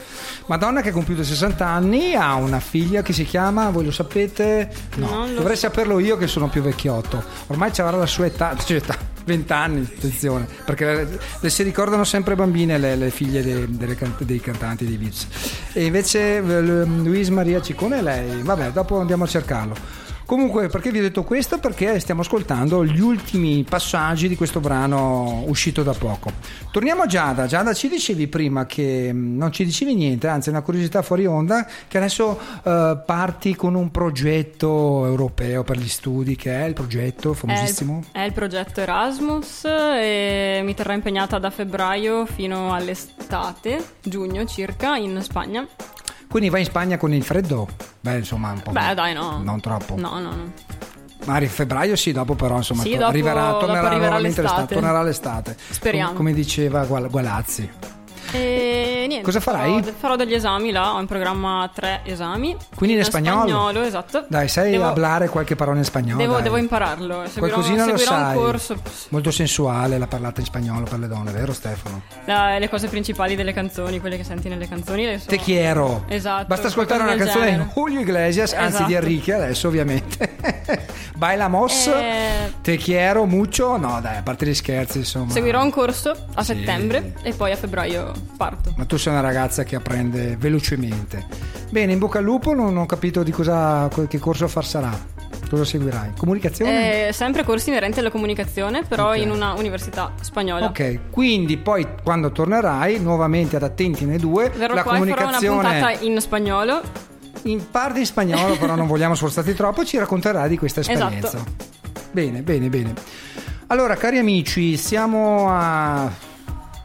Madonna che ha compiuto 60 anni ha una figlia che si chiama, voi lo sapete? No,
lo
dovrei saperlo io che sono più vecchiotto. Ormai c'era la sua età, cioè età 20 anni, attenzione, perché le, le si ricordano sempre bambine le, le figlie dei, delle dei cantanti di Vips. E invece eh, Luis Maria Ciccone lei, vabbè, dopo andiamo a cercarlo. Comunque, perché vi ho detto questo? Perché stiamo ascoltando gli ultimi passaggi di questo brano uscito da poco. Torniamo a Giada. Giada, ci dicevi prima che mh, non ci dicevi niente, anzi, una curiosità fuori onda, che adesso eh, parti con un progetto europeo per gli studi, che è il progetto famosissimo.
È il, è il progetto Erasmus e mi terrà impegnata da febbraio fino all'estate, giugno circa, in Spagna.
Quindi vai in Spagna con il freddo? Beh, insomma, un po'.
Beh, dai, no.
Non troppo.
No, no, no.
Magari a febbraio sì, dopo però insomma
Sì, dopo-
arriverà,
dopo
tornerà
arriverà
nuovamente l'estate.
l'estate.
Tornerà l'estate.
Speriamo.
Com- come diceva Gual- Gualazzi.
E niente.
Cosa farai?
Farò, farò degli esami là, ho in programma tre esami.
Quindi in spagnolo?
esatto.
Dai, sai
Devo-
hablare qualche parola in spagnolo?
Devo,
dai.
devo impararlo. Seguirò,
Qualcosina lo
seguirò
sai.
un corso.
Molto sensuale la parlata in spagnolo per le donne, vero Stefano?
La- le cose principali delle canzoni, quelle che senti nelle canzoni. le so-
Te quiero.
Esatto.
Basta ascoltare una canzone di
genere.
Julio Iglesias, anzi
Esatto.
di Enrique adesso ovviamente. Bailamos,
Eh,
te quiero mucho. No dai, a parte gli scherzi insomma.
Seguirò un corso a
Sì.
settembre e poi a febbraio parto.
Ma tu sei una ragazza che apprende velocemente. Bene, in bocca al lupo, non ho capito di cosa, che corso far sarà. Cosa seguirai? Comunicazione?
Eh, sempre corsi inerenti alla comunicazione, però
Ok.
in una università spagnola.
Ok, quindi poi quando tornerai nuovamente ad Attenti nei due,
Verrò
la
qua e farò una
comunicazione
puntata in spagnolo.
in parte in spagnolo, però non vogliamo sforzarti troppo, ci racconterai di questa esperienza.
Esatto.
Bene, bene, bene. Allora, cari amici, siamo a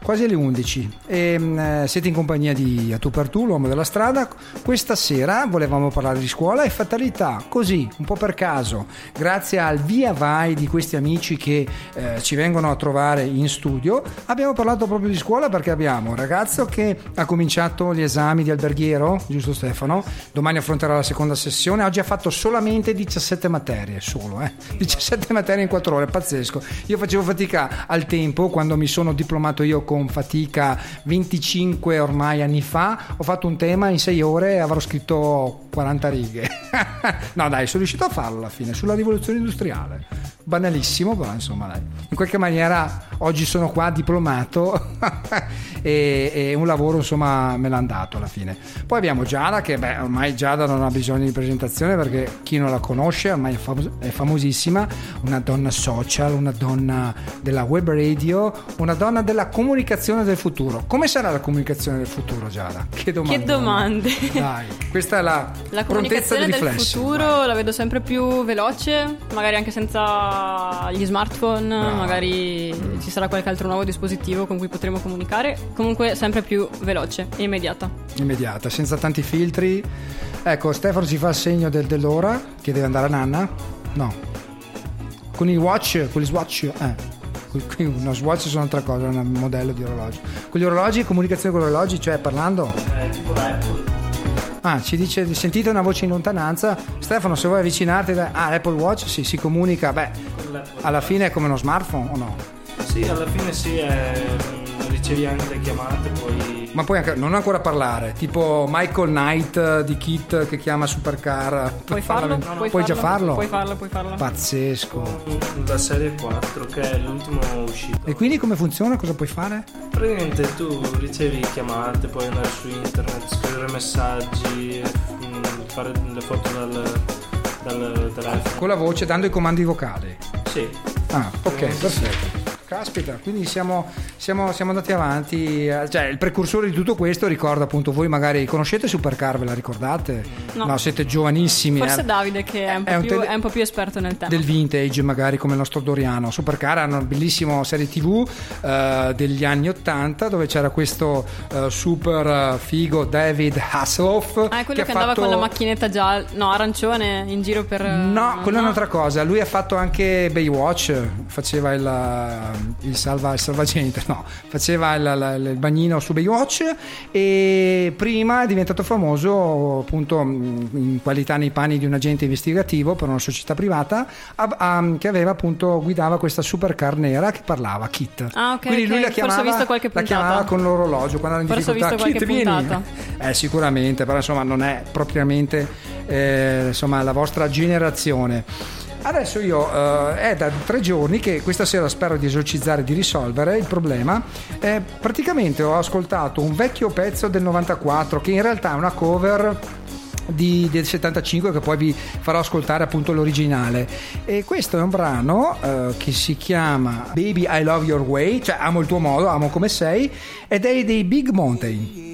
quasi alle 11 e mm, eh, siete in compagnia di A tu per tu, l'uomo della strada. Questa sera volevamo parlare di scuola e fatalità, così, un po' per caso, grazie al via vai di questi amici che eh, ci vengono a trovare in studio, abbiamo parlato proprio di scuola perché abbiamo un ragazzo che ha cominciato gli esami di alberghiero, giusto Stefano? Domani affronterà la seconda sessione, oggi ha fatto solamente 17 materie, solo, eh? 17 materie in 4 ore, pazzesco. Io facevo fatica al tempo, quando mi sono diplomato io con fatica 25 ormai anni fa, ho fatto un tema in 6 ore e avrò scritto 40 righe. no dai, sono riuscito a farlo alla fine, sulla rivoluzione industriale. Banalissimo, però insomma. In qualche maniera oggi sono qua diplomato e, e un lavoro insomma me l'ha dato alla fine. Poi abbiamo Giada che beh, ormai Giada non ha bisogno di presentazione perché chi non la conosce ormai è, famos- è famosissima, una donna social, una donna della web radio, una donna della comunicazione del futuro. Come sarà la comunicazione del futuro Giada? Che domande.
Che domande.
Dai, questa è la,
La
prontezza
comunicazione del
riflesso.
futuro la vedo sempre più veloce, magari anche senza gli smartphone, magari ci sarà qualche altro nuovo dispositivo con cui potremo comunicare. Comunque sempre più veloce e immediata.
Immediata, senza tanti filtri. Ecco, Stefano ci fa il segno del- dell'ora che deve andare a nanna. No. Con i watch, con gli swatch, eh. No, swatch sono un'altra cosa, è un modello di orologi. Con gli orologi, comunicazione con gli orologi, cioè parlando. Ah, ci dice, sentite una voce in lontananza. Stefano, se vuoi avvicinarti, da- ah, Apple Watch, sì, si comunica, beh, alla fine è come uno smartphone o no?
Sì, alla fine sì, è- ricevi anche le chiamate, poi
Ma poi anche, non ancora parlare, tipo Michael Knight eh, di Kit che chiama Supercar.
Puoi
per farla-
farlo? Puoi
Puoi già farlo?
Puoi farlo, puoi farlo.
Pazzesco.
la serie 4 che è l'ultimo uscito.
E quindi come funziona? Cosa puoi fare?
Praticamente tu ricevi chiamate, puoi andare su internet, scrivere messaggi, mm, fare le foto dal, dal telefono.
Con la voce, dando i comandi vocali.
Sì.
Ah, ok, perfetto. Caspita, quindi siamo, siamo- siamo andati avanti. eh, Cioè, il precursore di tutto questo ricorda appunto voi magari conoscete Supercar, ve la ricordate?
No.
siete giovanissimi.
Forse
eh.
Davide che è un, po
È un
più,
tele-
è un po' più esperto nel tema.
del vintage magari come il nostro Doriano Supercar hanno una bellissima serie tv eh, degli anni 80 dove c'era questo eh, super eh, figo David Hasselhoff
Ah, è quello che,
ha
andava
fatto-
con la macchinetta gialla, no, arancione in giro per.
No, quella è un'altra cosa. Lui ha fatto anche Baywatch, faceva il, eh, il, salva, il salvagente, no, faceva il, il- il bagnino su Baywatch e prima è diventato famoso appunto in qualità nei panni di un agente investigativo per una società privata a- a- che aveva appunto guidava questa supercar nera che parlava Kit.
Ah, ok,
Quindi lui
ok.
la chiamava, la chiamava con l'orologio quando era in
Forse
difficoltà. Kit, vieni. Eh, sicuramente, però insomma non è propriamente eh, insomma, la vostra generazione. Adesso io eh, è da tre giorni che questa sera spero di esorcizzare di risolvere il problema. Eh, praticamente ho ascoltato un vecchio pezzo del 94 che in realtà è una cover di- del 75 che poi vi farò ascoltare appunto l'originale e questo è un brano eh, che si chiama Baby I Love Your Way cioè amo il tuo modo, amo come sei ed è dei Big Mountain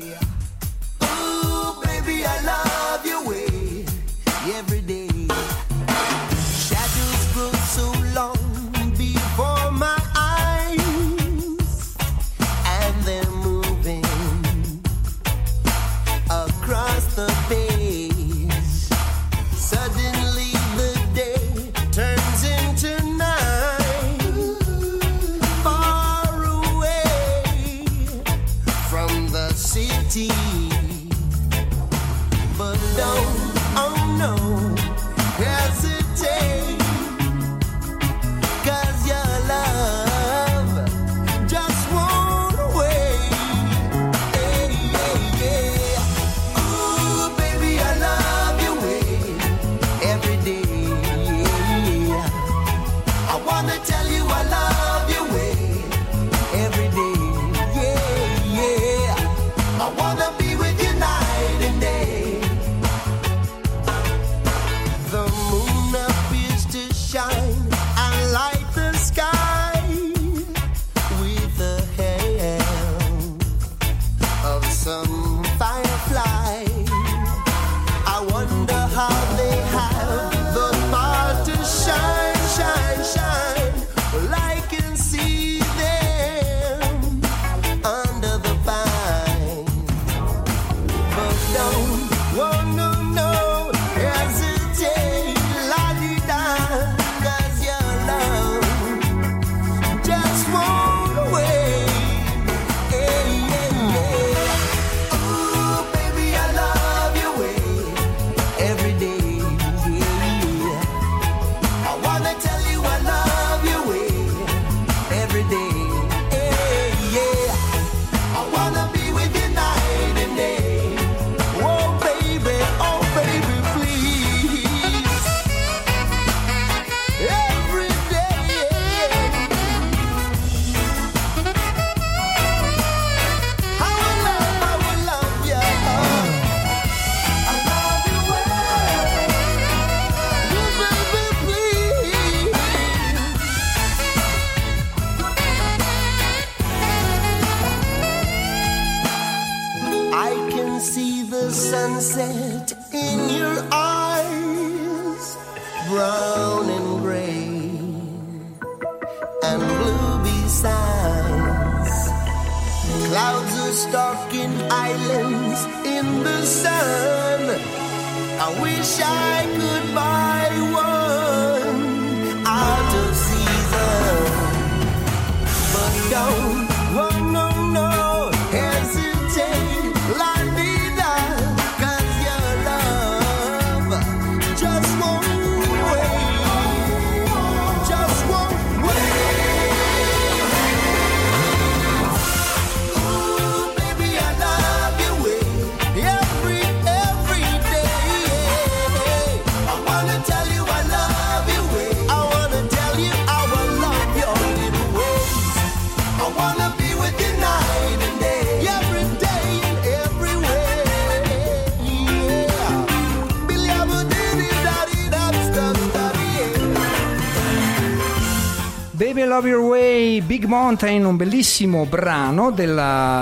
Mountain, un bellissimo brano del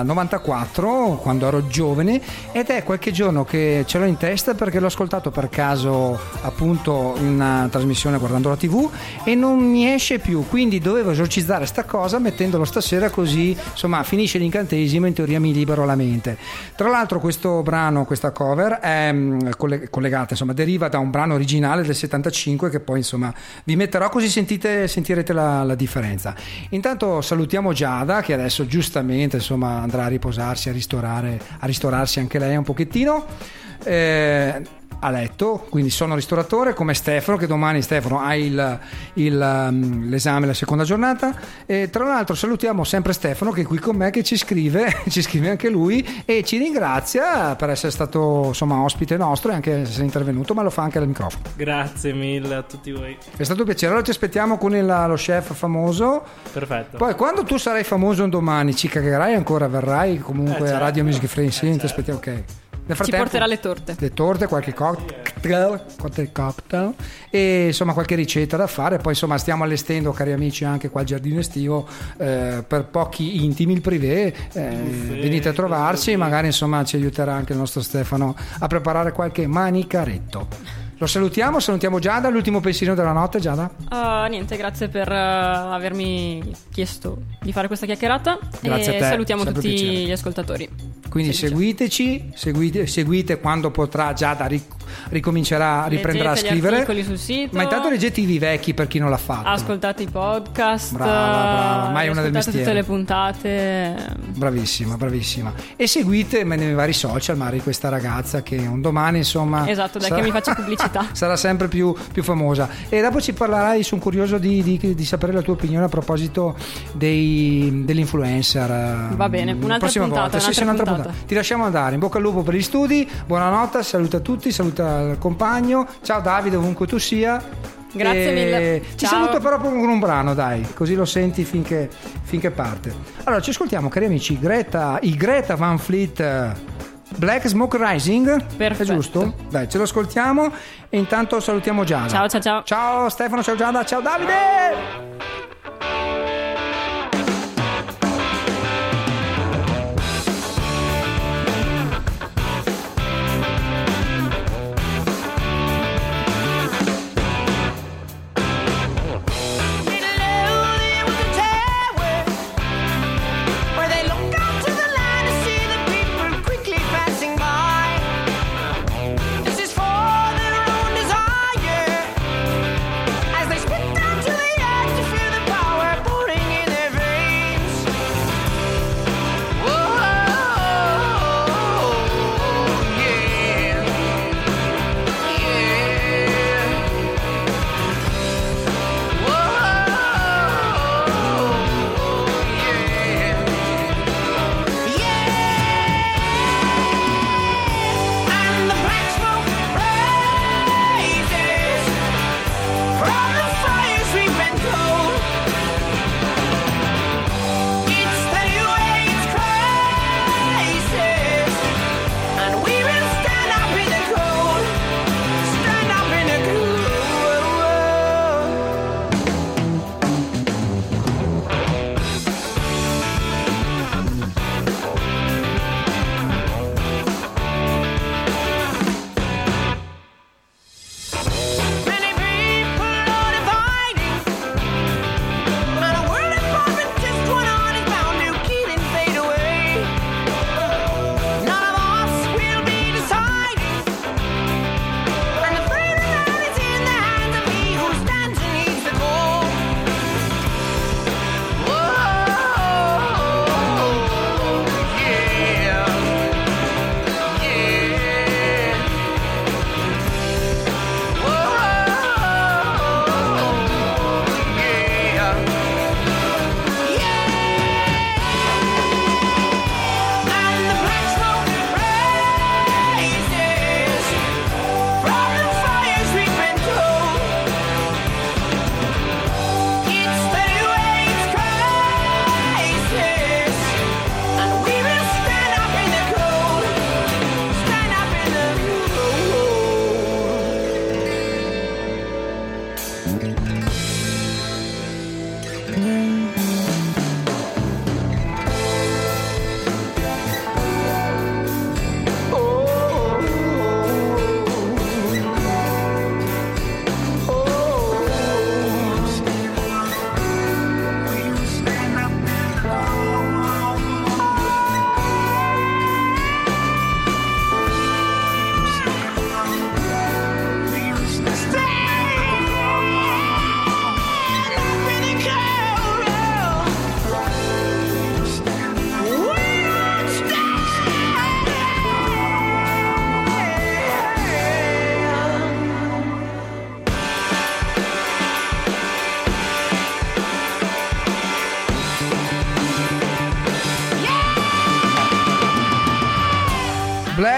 94, quando ero giovane, ed è qualche giorno che ce l'ho in testa perché l'ho ascoltato per caso appunto in una trasmissione guardando la tv e non mi esce più, quindi dovevo esorcizzare sta cosa mettendolo stasera così insomma finisce l'incantesimo in teoria mi libero la mente. Tra l'altro questo brano, questa cover è mm, colle- collegata, insomma deriva da un brano originale del 75 che poi insomma vi metterò così sentite, sentirete la, la differenza. Intanto salutiamo Giada che adesso giustamente insomma andrà a riposarsi, a ristorare, a ristorarsi anche lei un pochettino. Eh, a letto, quindi sono ristoratore come Stefano, che domani Stefano ha il- il, um, l'esame, la seconda giornata. E tra l'altro salutiamo sempre Stefano che è qui con me, che ci scrive, ci scrive anche lui e ci ringrazia per essere stato insomma ospite nostro e anche essere intervenuto, ma lo fa anche al microfono.
Grazie mille a tutti voi.
È stato un piacere, allora ti aspettiamo con il- lo chef famoso.
Perfetto.
Poi quando tu sarai famoso un domani ci cagherai ancora, verrai comunque
Eh, certo.
a Radio Music Free, sì, ti aspettiamo, ok. Nel
Ci porterà le torte.
le torte, qualche cocktail, qualche cocktail e insomma qualche ricetta da fare. Poi insomma stiamo allestendo, cari amici, anche qua il giardino estivo eh, per pochi intimi, il privé. eh, venite a trovarci, magari insomma ci aiuterà anche il nostro Stefano a preparare qualche manicaretto. Lo salutiamo, salutiamo Giada, l'ultimo pensiero della notte, Giada.
Ah, niente, grazie per eh, avermi chiesto di fare questa chiacchierata
Grazie
e salutiamo
sempre
tutti gli ascoltatori.
Quindi seguiteci, seguite, seguite quando potrà Giada ric- ricomincerà, riprenderà a
Leggete gli
scrivere.
sul sito.
Ma intanto leggete i vecchi per chi non l'ha fatto.
Ascoltate i podcast,
Brava, brava, ma è una del mestiere.
tutte le puntate.
Bravissima, bravissima. E seguite nei vari social Mari questa ragazza che un domani insomma
Esatto, dai
sarà-
che mi faccia pubblicità.
sarà sempre più, più famosa. E dopo ci parlerai, sono curioso di, di- di sapere la tua opinione a proposito dei, dell'influencer.
Va bene, un'altra
prossima
puntata,
volta. Sì, sì,
un'altra
un'altra
puntata.
Ti lasciamo andare. In bocca al lupo per gli studi. Buonanotte, saluta a tutti, saluta il compagno. Ciao Davide, ovunque tu sia.
Grazie mille.
Ci
Ciao.
saluto però con un brano, dai, così lo senti finché, finché parte. Allora, ci ascoltiamo, cari amici, Greta, i Greta Van Fleet eh, Black Smoke Rising.
Perfetto.
È giusto? Dai, ce lo ascoltiamo e intanto salutiamo Giada.
Ciao, ciao, ciao.
Ciao Stefano, ciao Giada, ciao Davide.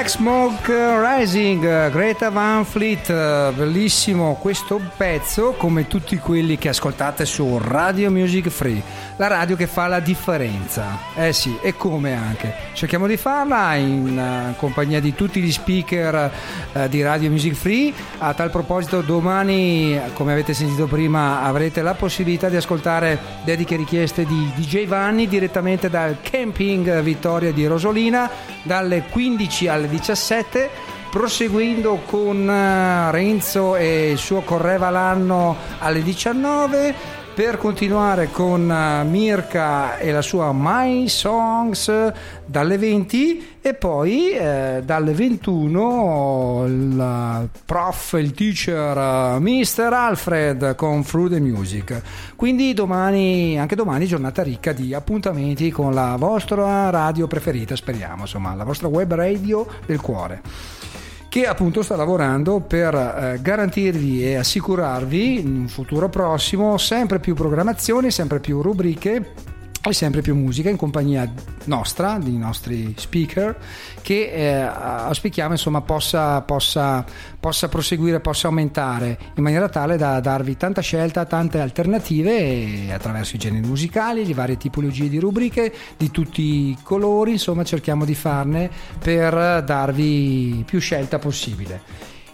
Black Smoke Rising, Greta Van Fleet, bellissimo questo pezzo come tutti quelli che ascoltate su Radio Music Free, la radio che fa la differenza. Eh sì, e come anche. Cerchiamo di farla in eh, compagnia di tutti gli speaker eh, di Radio Music Free. A tal proposito domani, come avete sentito prima, avrete la possibilità di ascoltare dediche richieste di DJ Vanni direttamente dal camping Vittoria di Rosolina dalle 15 alle 17 proseguendo con eh, Renzo e il suo Correva l'anno alle 19 per continuare con eh, Mirka e la sua My Songs dalle 20 e poi eh, dalle 21 il prof, il teacher eh, Mr. Alfred con Through the Music. Quindi domani, anche domani, giornata ricca di appuntamenti con la vostra radio preferita, speriamo, insomma, la vostra web radio del cuore che appunto sta lavorando per eh, garantirvi e assicurarvi in un futuro prossimo sempre più programmazioni, sempre più rubriche e sempre più musica in compagnia nostra, dei nostri speaker, che eh, auspichiamo insomma possa, possa, possa proseguire, possa aumentare in maniera tale da darvi tanta scelta, tante alternative attraverso i generi musicali, le varie tipologie di rubriche di tutti i colori, insomma cerchiamo di farne per darvi più scelta possibile.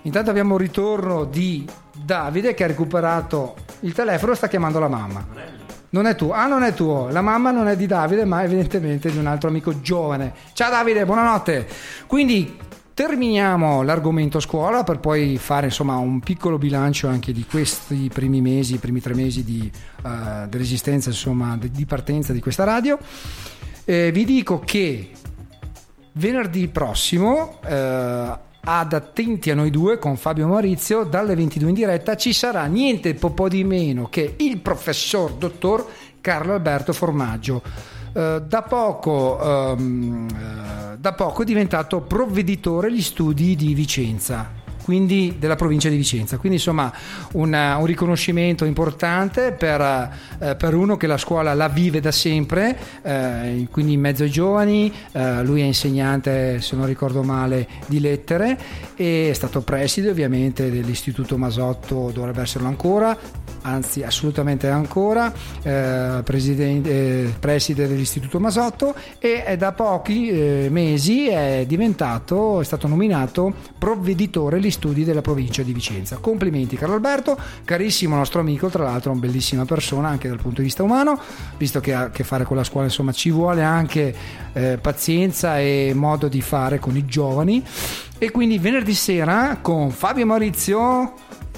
Intanto abbiamo un ritorno di Davide che ha recuperato il telefono e sta chiamando la mamma. Non è tuo, ah non è tuo, la mamma non è di Davide ma evidentemente di un altro amico giovane. Ciao Davide, buonanotte. Quindi terminiamo l'argomento scuola per poi fare insomma un piccolo bilancio anche di questi primi mesi, i primi tre mesi di, eh, dell'esistenza insomma di, di partenza di questa radio. Eh, vi dico che venerdì prossimo eh, ad attenti a noi due con Fabio Maurizio dalle 22 in diretta ci sarà niente po' di meno che il professor dottor Carlo Alberto Formaggio. Eh, da, poco, ehm, eh, da poco è diventato provveditore agli studi di Vicenza quindi della provincia di Vicenza. Quindi insomma una- un riconoscimento importante per, eh, per uno che la scuola la vive da sempre, eh, quindi in mezzo ai giovani, eh, lui è insegnante se non ricordo male di lettere e è stato preside ovviamente dell'istituto Masotto, dovrebbe esserlo ancora, anzi assolutamente ancora, eh, eh, preside dell'istituto Masotto e da pochi eh, mesi è diventato, è stato nominato provveditore agli studi della provincia di Vicenza. Complimenti Carlo Alberto, carissimo nostro amico, tra l'altro una bellissima persona anche dal punto di vista umano, visto che ha a che fare con la scuola, insomma ci vuole anche eh, pazienza e modo di fare con i giovani. E quindi venerdì sera con Fabio Maurizio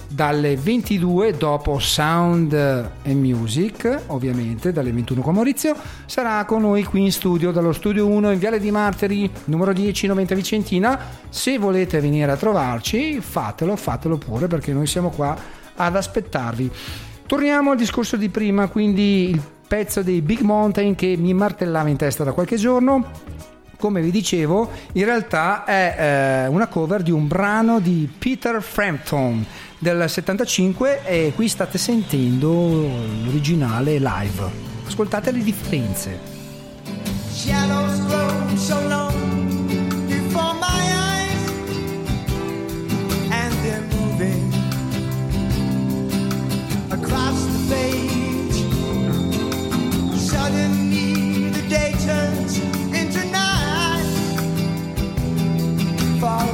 dalle 22 dopo Sound and Music ovviamente dalle 21 con Maurizio sarà con noi qui in studio dallo studio 1 in Viale di Martiri numero 10 90 Vicentina. Se volete venire a trovarci fatelo fatelo pure perché noi siamo qua ad aspettarvi. Torniamo al discorso di prima quindi il pezzo dei Big Mountain che mi martellava in testa da qualche giorno. Come vi dicevo, in realtà è eh, una cover di un brano di Peter Frampton del 75 e qui state sentendo l'originale live. Ascoltate le differenze.
Shadows grow so long before my eyes, and they're moving across the page. Suddenly, the day turns into night, far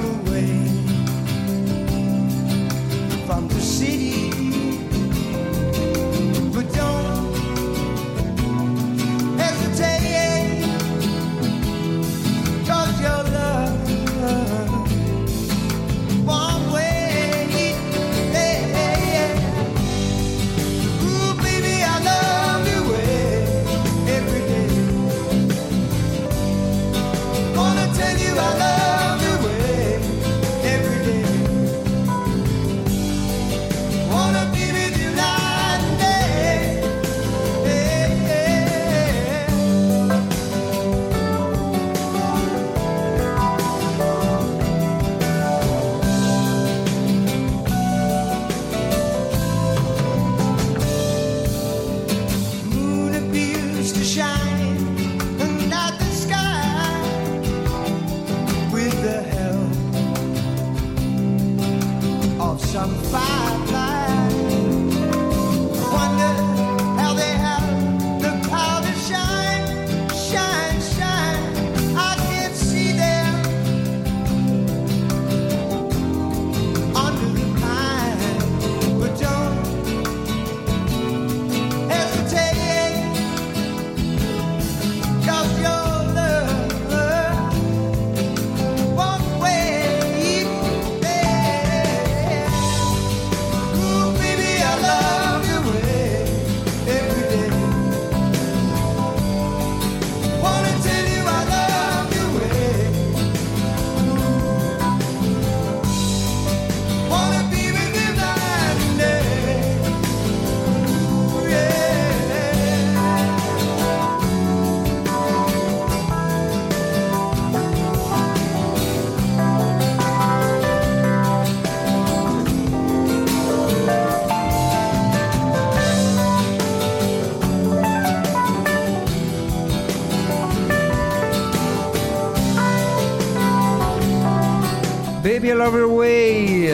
Baby Love Your Way,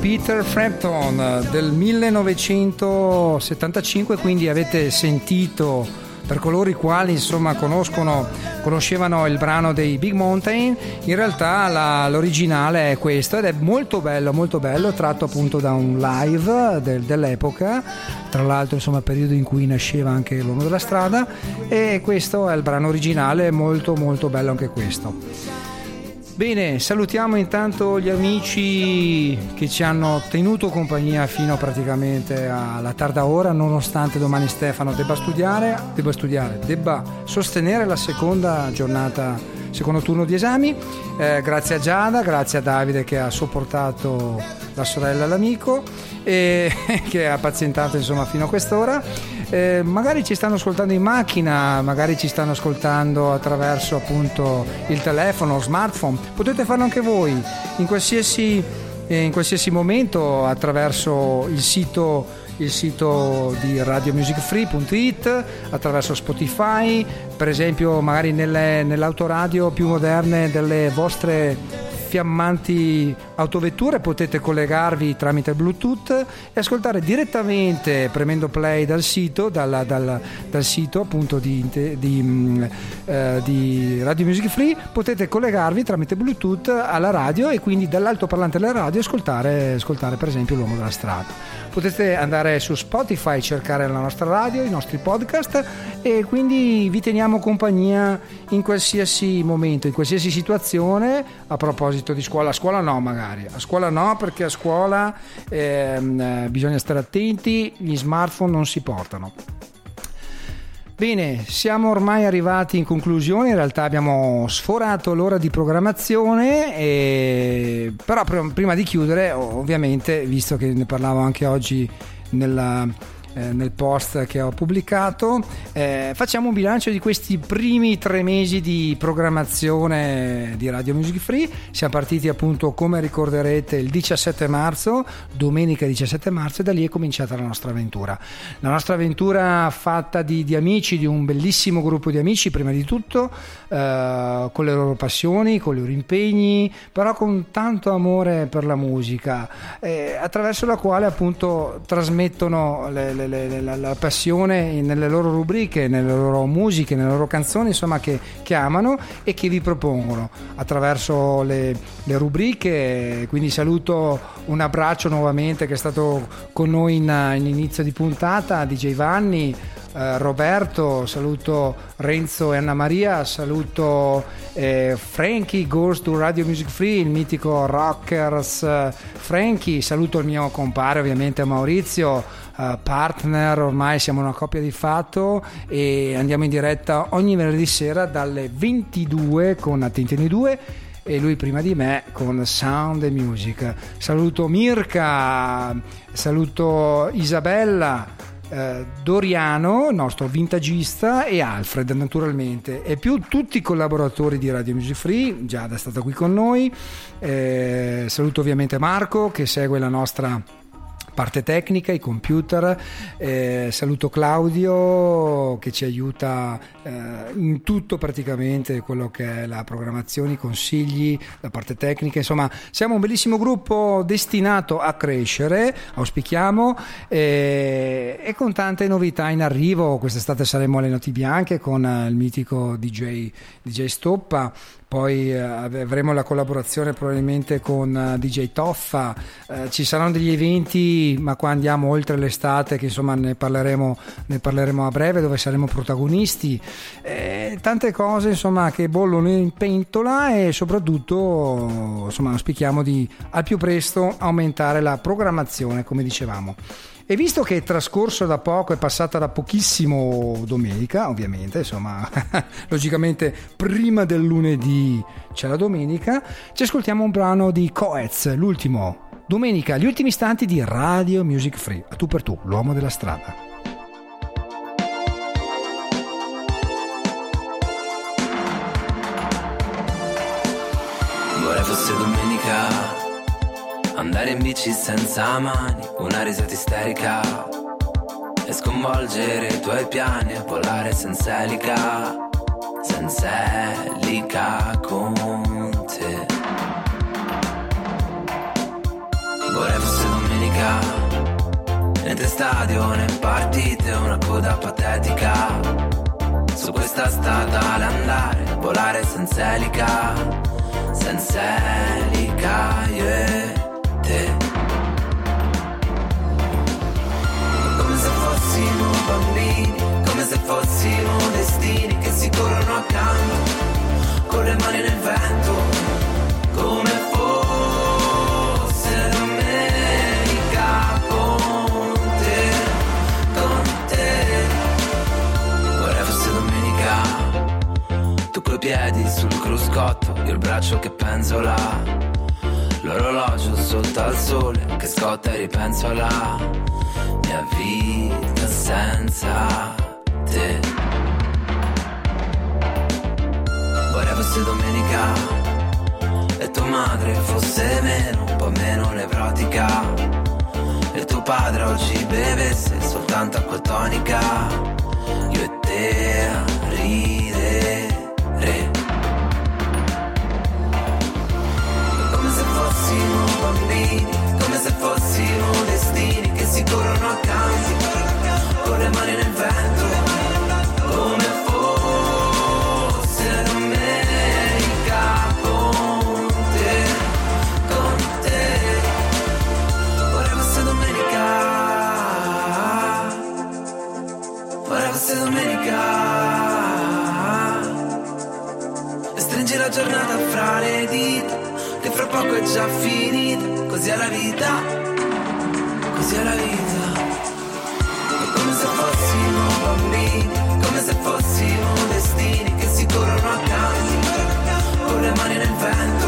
Peter Frampton del 1975, quindi avete sentito per coloro i quali insomma conoscevano il brano dei Big Mountain, in realtà la- l'originale è questo ed è molto bello, molto bello, tratto appunto da un live del- dell'epoca, tra l'altro insomma periodo in cui nasceva anche l'uomo della strada e questo è il brano originale, molto molto bello anche questo. Bene, salutiamo intanto gli amici che ci hanno tenuto compagnia fino praticamente alla tarda ora, nonostante domani Stefano debba studiare, debba studiare, debba sostenere la seconda giornata, secondo turno di esami. Eh, grazie a Giada, grazie a Davide che ha sopportato la sorella e l'amico e che ha pazientato insomma fino a quest'ora. Eh, magari ci stanno ascoltando in macchina, magari ci stanno ascoltando attraverso appunto il telefono, smartphone. Potete farlo anche voi in qualsiasi, eh, in qualsiasi momento attraverso il sito, il sito di radiomusicfree.it, attraverso Spotify, per esempio magari nelle, nell'autoradio più moderne delle vostre fiammanti autovetture potete collegarvi tramite Bluetooth e ascoltare direttamente premendo play dal sito, dalla- dal, dal sito appunto di, di, mm, eh, di Radio Music Free, potete collegarvi tramite Bluetooth alla radio e quindi dall'altoparlante della radio ascoltare, ascoltare per esempio l'uomo della strada. Potete andare su Spotify, cercare la nostra radio, i nostri podcast e quindi vi teniamo compagnia in qualsiasi momento, in qualsiasi situazione. A proposito di scuola, a scuola no magari, a scuola no perché a scuola ehm, eh, bisogna stare attenti, gli smartphone non si portano. Bene, siamo ormai arrivati in conclusione, in realtà abbiamo sforato l'ora di programmazione, e... però pr- prima di chiudere, ovviamente, visto che ne parlavo anche oggi nella, eh, nel post che ho pubblicato, eh, facciamo un bilancio di questi primi tre mesi di programmazione di Radio Music Free. Siamo partiti appunto, come ricorderete, il 17 marzo, domenica 17 marzo, e da lì è cominciata la nostra avventura. La nostra avventura fatta di, di amici, di un bellissimo gruppo di amici, prima di tutto, eh, con le loro passioni, con i loro impegni, però con tanto amore per la musica, eh, attraverso la quale appunto trasmettono le- le- le- le- la, la passione nelle loro rubriche, nelle loro musiche, nelle loro canzoni, insomma, che, che amano e che vi propongono attraverso le, le rubriche. Quindi saluto un abbraccio nuovamente che è stato con noi in, in inizio di puntata, DJ Vanni. eh, Roberto, saluto Renzo e Anna Maria, saluto eh, Frankie Goes to Radio Music Free, il mitico Rockers eh, Frankie, saluto il mio compare ovviamente Maurizio, partner, ormai siamo una coppia di fatto e andiamo in diretta ogni venerdì sera dalle 22 con Attenti noi due e lui prima di me con Sound and Music. Saluto Mirka, saluto Isabella, eh, Doriano, nostro vintagista, e Alfred naturalmente, e più tutti i collaboratori di Radio Music Free, Giada è stata qui con noi, Eh, saluto ovviamente Marco che segue la nostra parte tecnica, i computer, eh, saluto Claudio che ci aiuta eh, in tutto praticamente quello che è la programmazione, i consigli, la parte tecnica, insomma siamo un bellissimo gruppo destinato a crescere, auspichiamo, eh, e con tante novità in arrivo, quest'estate saremo alle Noti Bianche con il mitico DJ, DJ Stoppa, poi eh, avremo la collaborazione probabilmente con eh, DJ Toffa, eh, ci saranno degli eventi, ma qua andiamo oltre l'estate, che insomma ne parleremo, ne parleremo a breve, dove saremo protagonisti, Eh, tante cose insomma che bollono in pentola e soprattutto insomma auspichiamo di al più presto aumentare la programmazione, come dicevamo. E visto che è trascorso da poco, è passata da pochissimo domenica, ovviamente, insomma, logicamente prima del lunedì c'è la domenica, ci ascoltiamo un brano di Coez, l'ultimo. Domenica, gli ultimi istanti di Radio Music Free, a tu per tu, l'uomo della strada.
Andare in bici senza mani, una risata isterica. E sconvolgere i tuoi piani e volare senza elica Senza elica con te. Vorrei fosse domenica Niente stadio né partite, una coda patetica. Su questa statale andare, volare senza elica Senza elica, yeah te. Come se fossimo bambini, come se fossimo destini che si corrono accanto, con le mani nel vento, come fosse domenica con te, con te. Vorrei fosse domenica, tu coi piedi sul cruscotto, io il braccio che penzola. L'orologio sotto al sole che scotta e ripenso alla mia vita senza te. Vorrei fosse domenica e tua madre fosse meno, un po' meno nevrotica. E tuo padre oggi bevesse soltanto acqua tonica. Io e te a bambini, come se fossimo destini che si corrono accanto, con le mani nel vento, come fosse domenica con te, con te. Vorrei fosse domenica, vorrei fosse domenica. E stringi la giornata fra le dita poco è già finita. Così è la vita. Così è la vita. È come se fossimo bambini Come se fossimo destini Che si corrono accanto Con le mani nel vento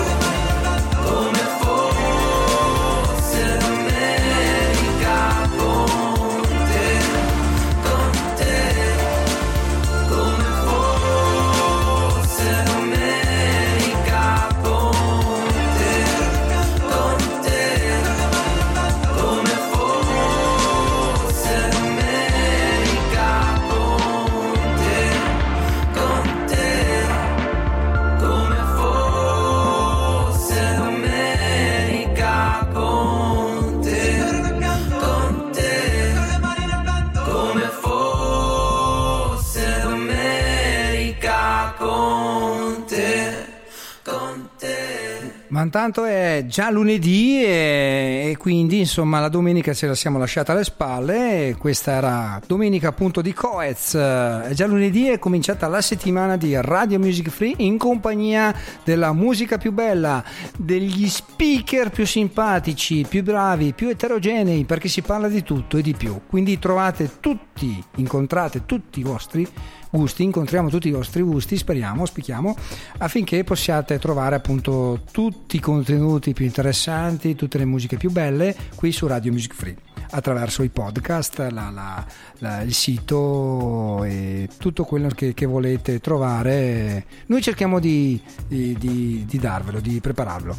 intanto è già lunedì e, e quindi insomma la domenica ce la siamo lasciata alle spalle. Questa era domenica appunto di Coez. È già lunedì è cominciata la settimana di Radio Music Free in compagnia della musica più bella, degli speaker più simpatici, più bravi, più eterogenei perché si parla di tutto e di più. Quindi trovate tutti, incontrate tutti i vostri gusti, incontriamo tutti i vostri gusti, speriamo, auspichiamo, affinché possiate trovare appunto tutti i contenuti più interessanti, tutte le musiche più belle qui su Radio Music Free attraverso i podcast, la- la- la- il sito e tutto quello che, che volete trovare. Noi cerchiamo di, di- di- di darvelo, di prepararlo.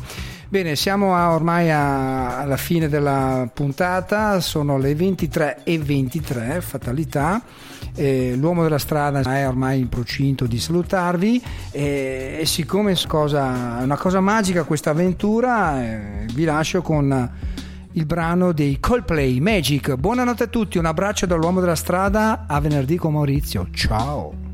Bene, siamo a- ormai a- alla fine della puntata, sono le 23 e 23, fatalità. Eh, l'uomo della strada è ormai in procinto di salutarvi e, e siccome è una cosa magica questa avventura, eh, vi lascio con il brano dei Coldplay Magic. Buonanotte a tutti, un abbraccio dall'uomo della strada, a venerdì con Maurizio. Ciao.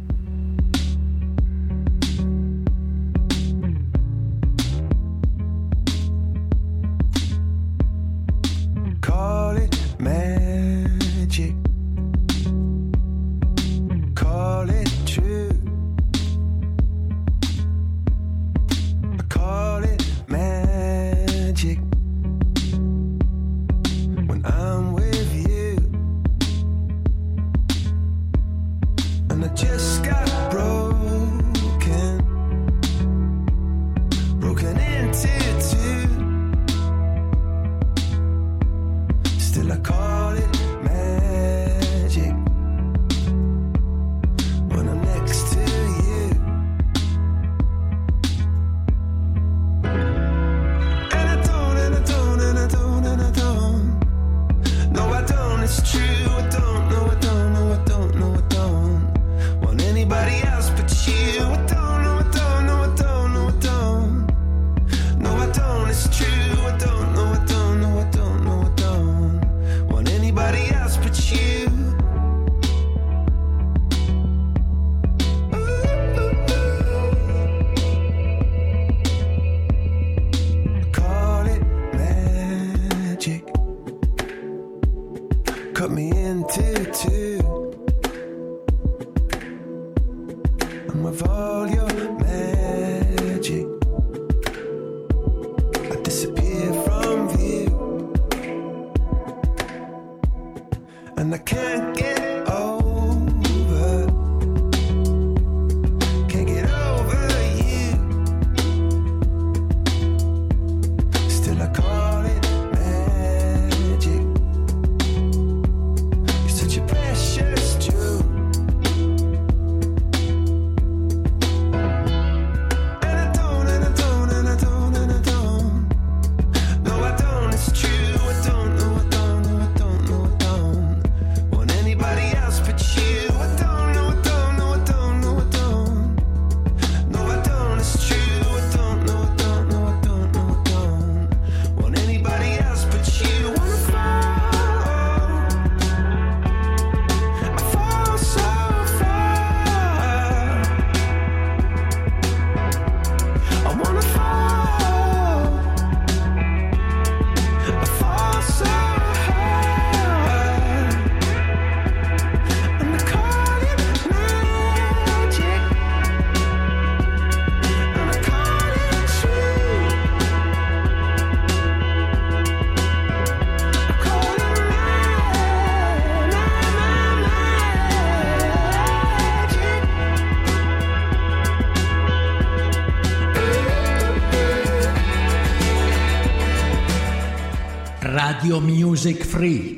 Radio Music Free.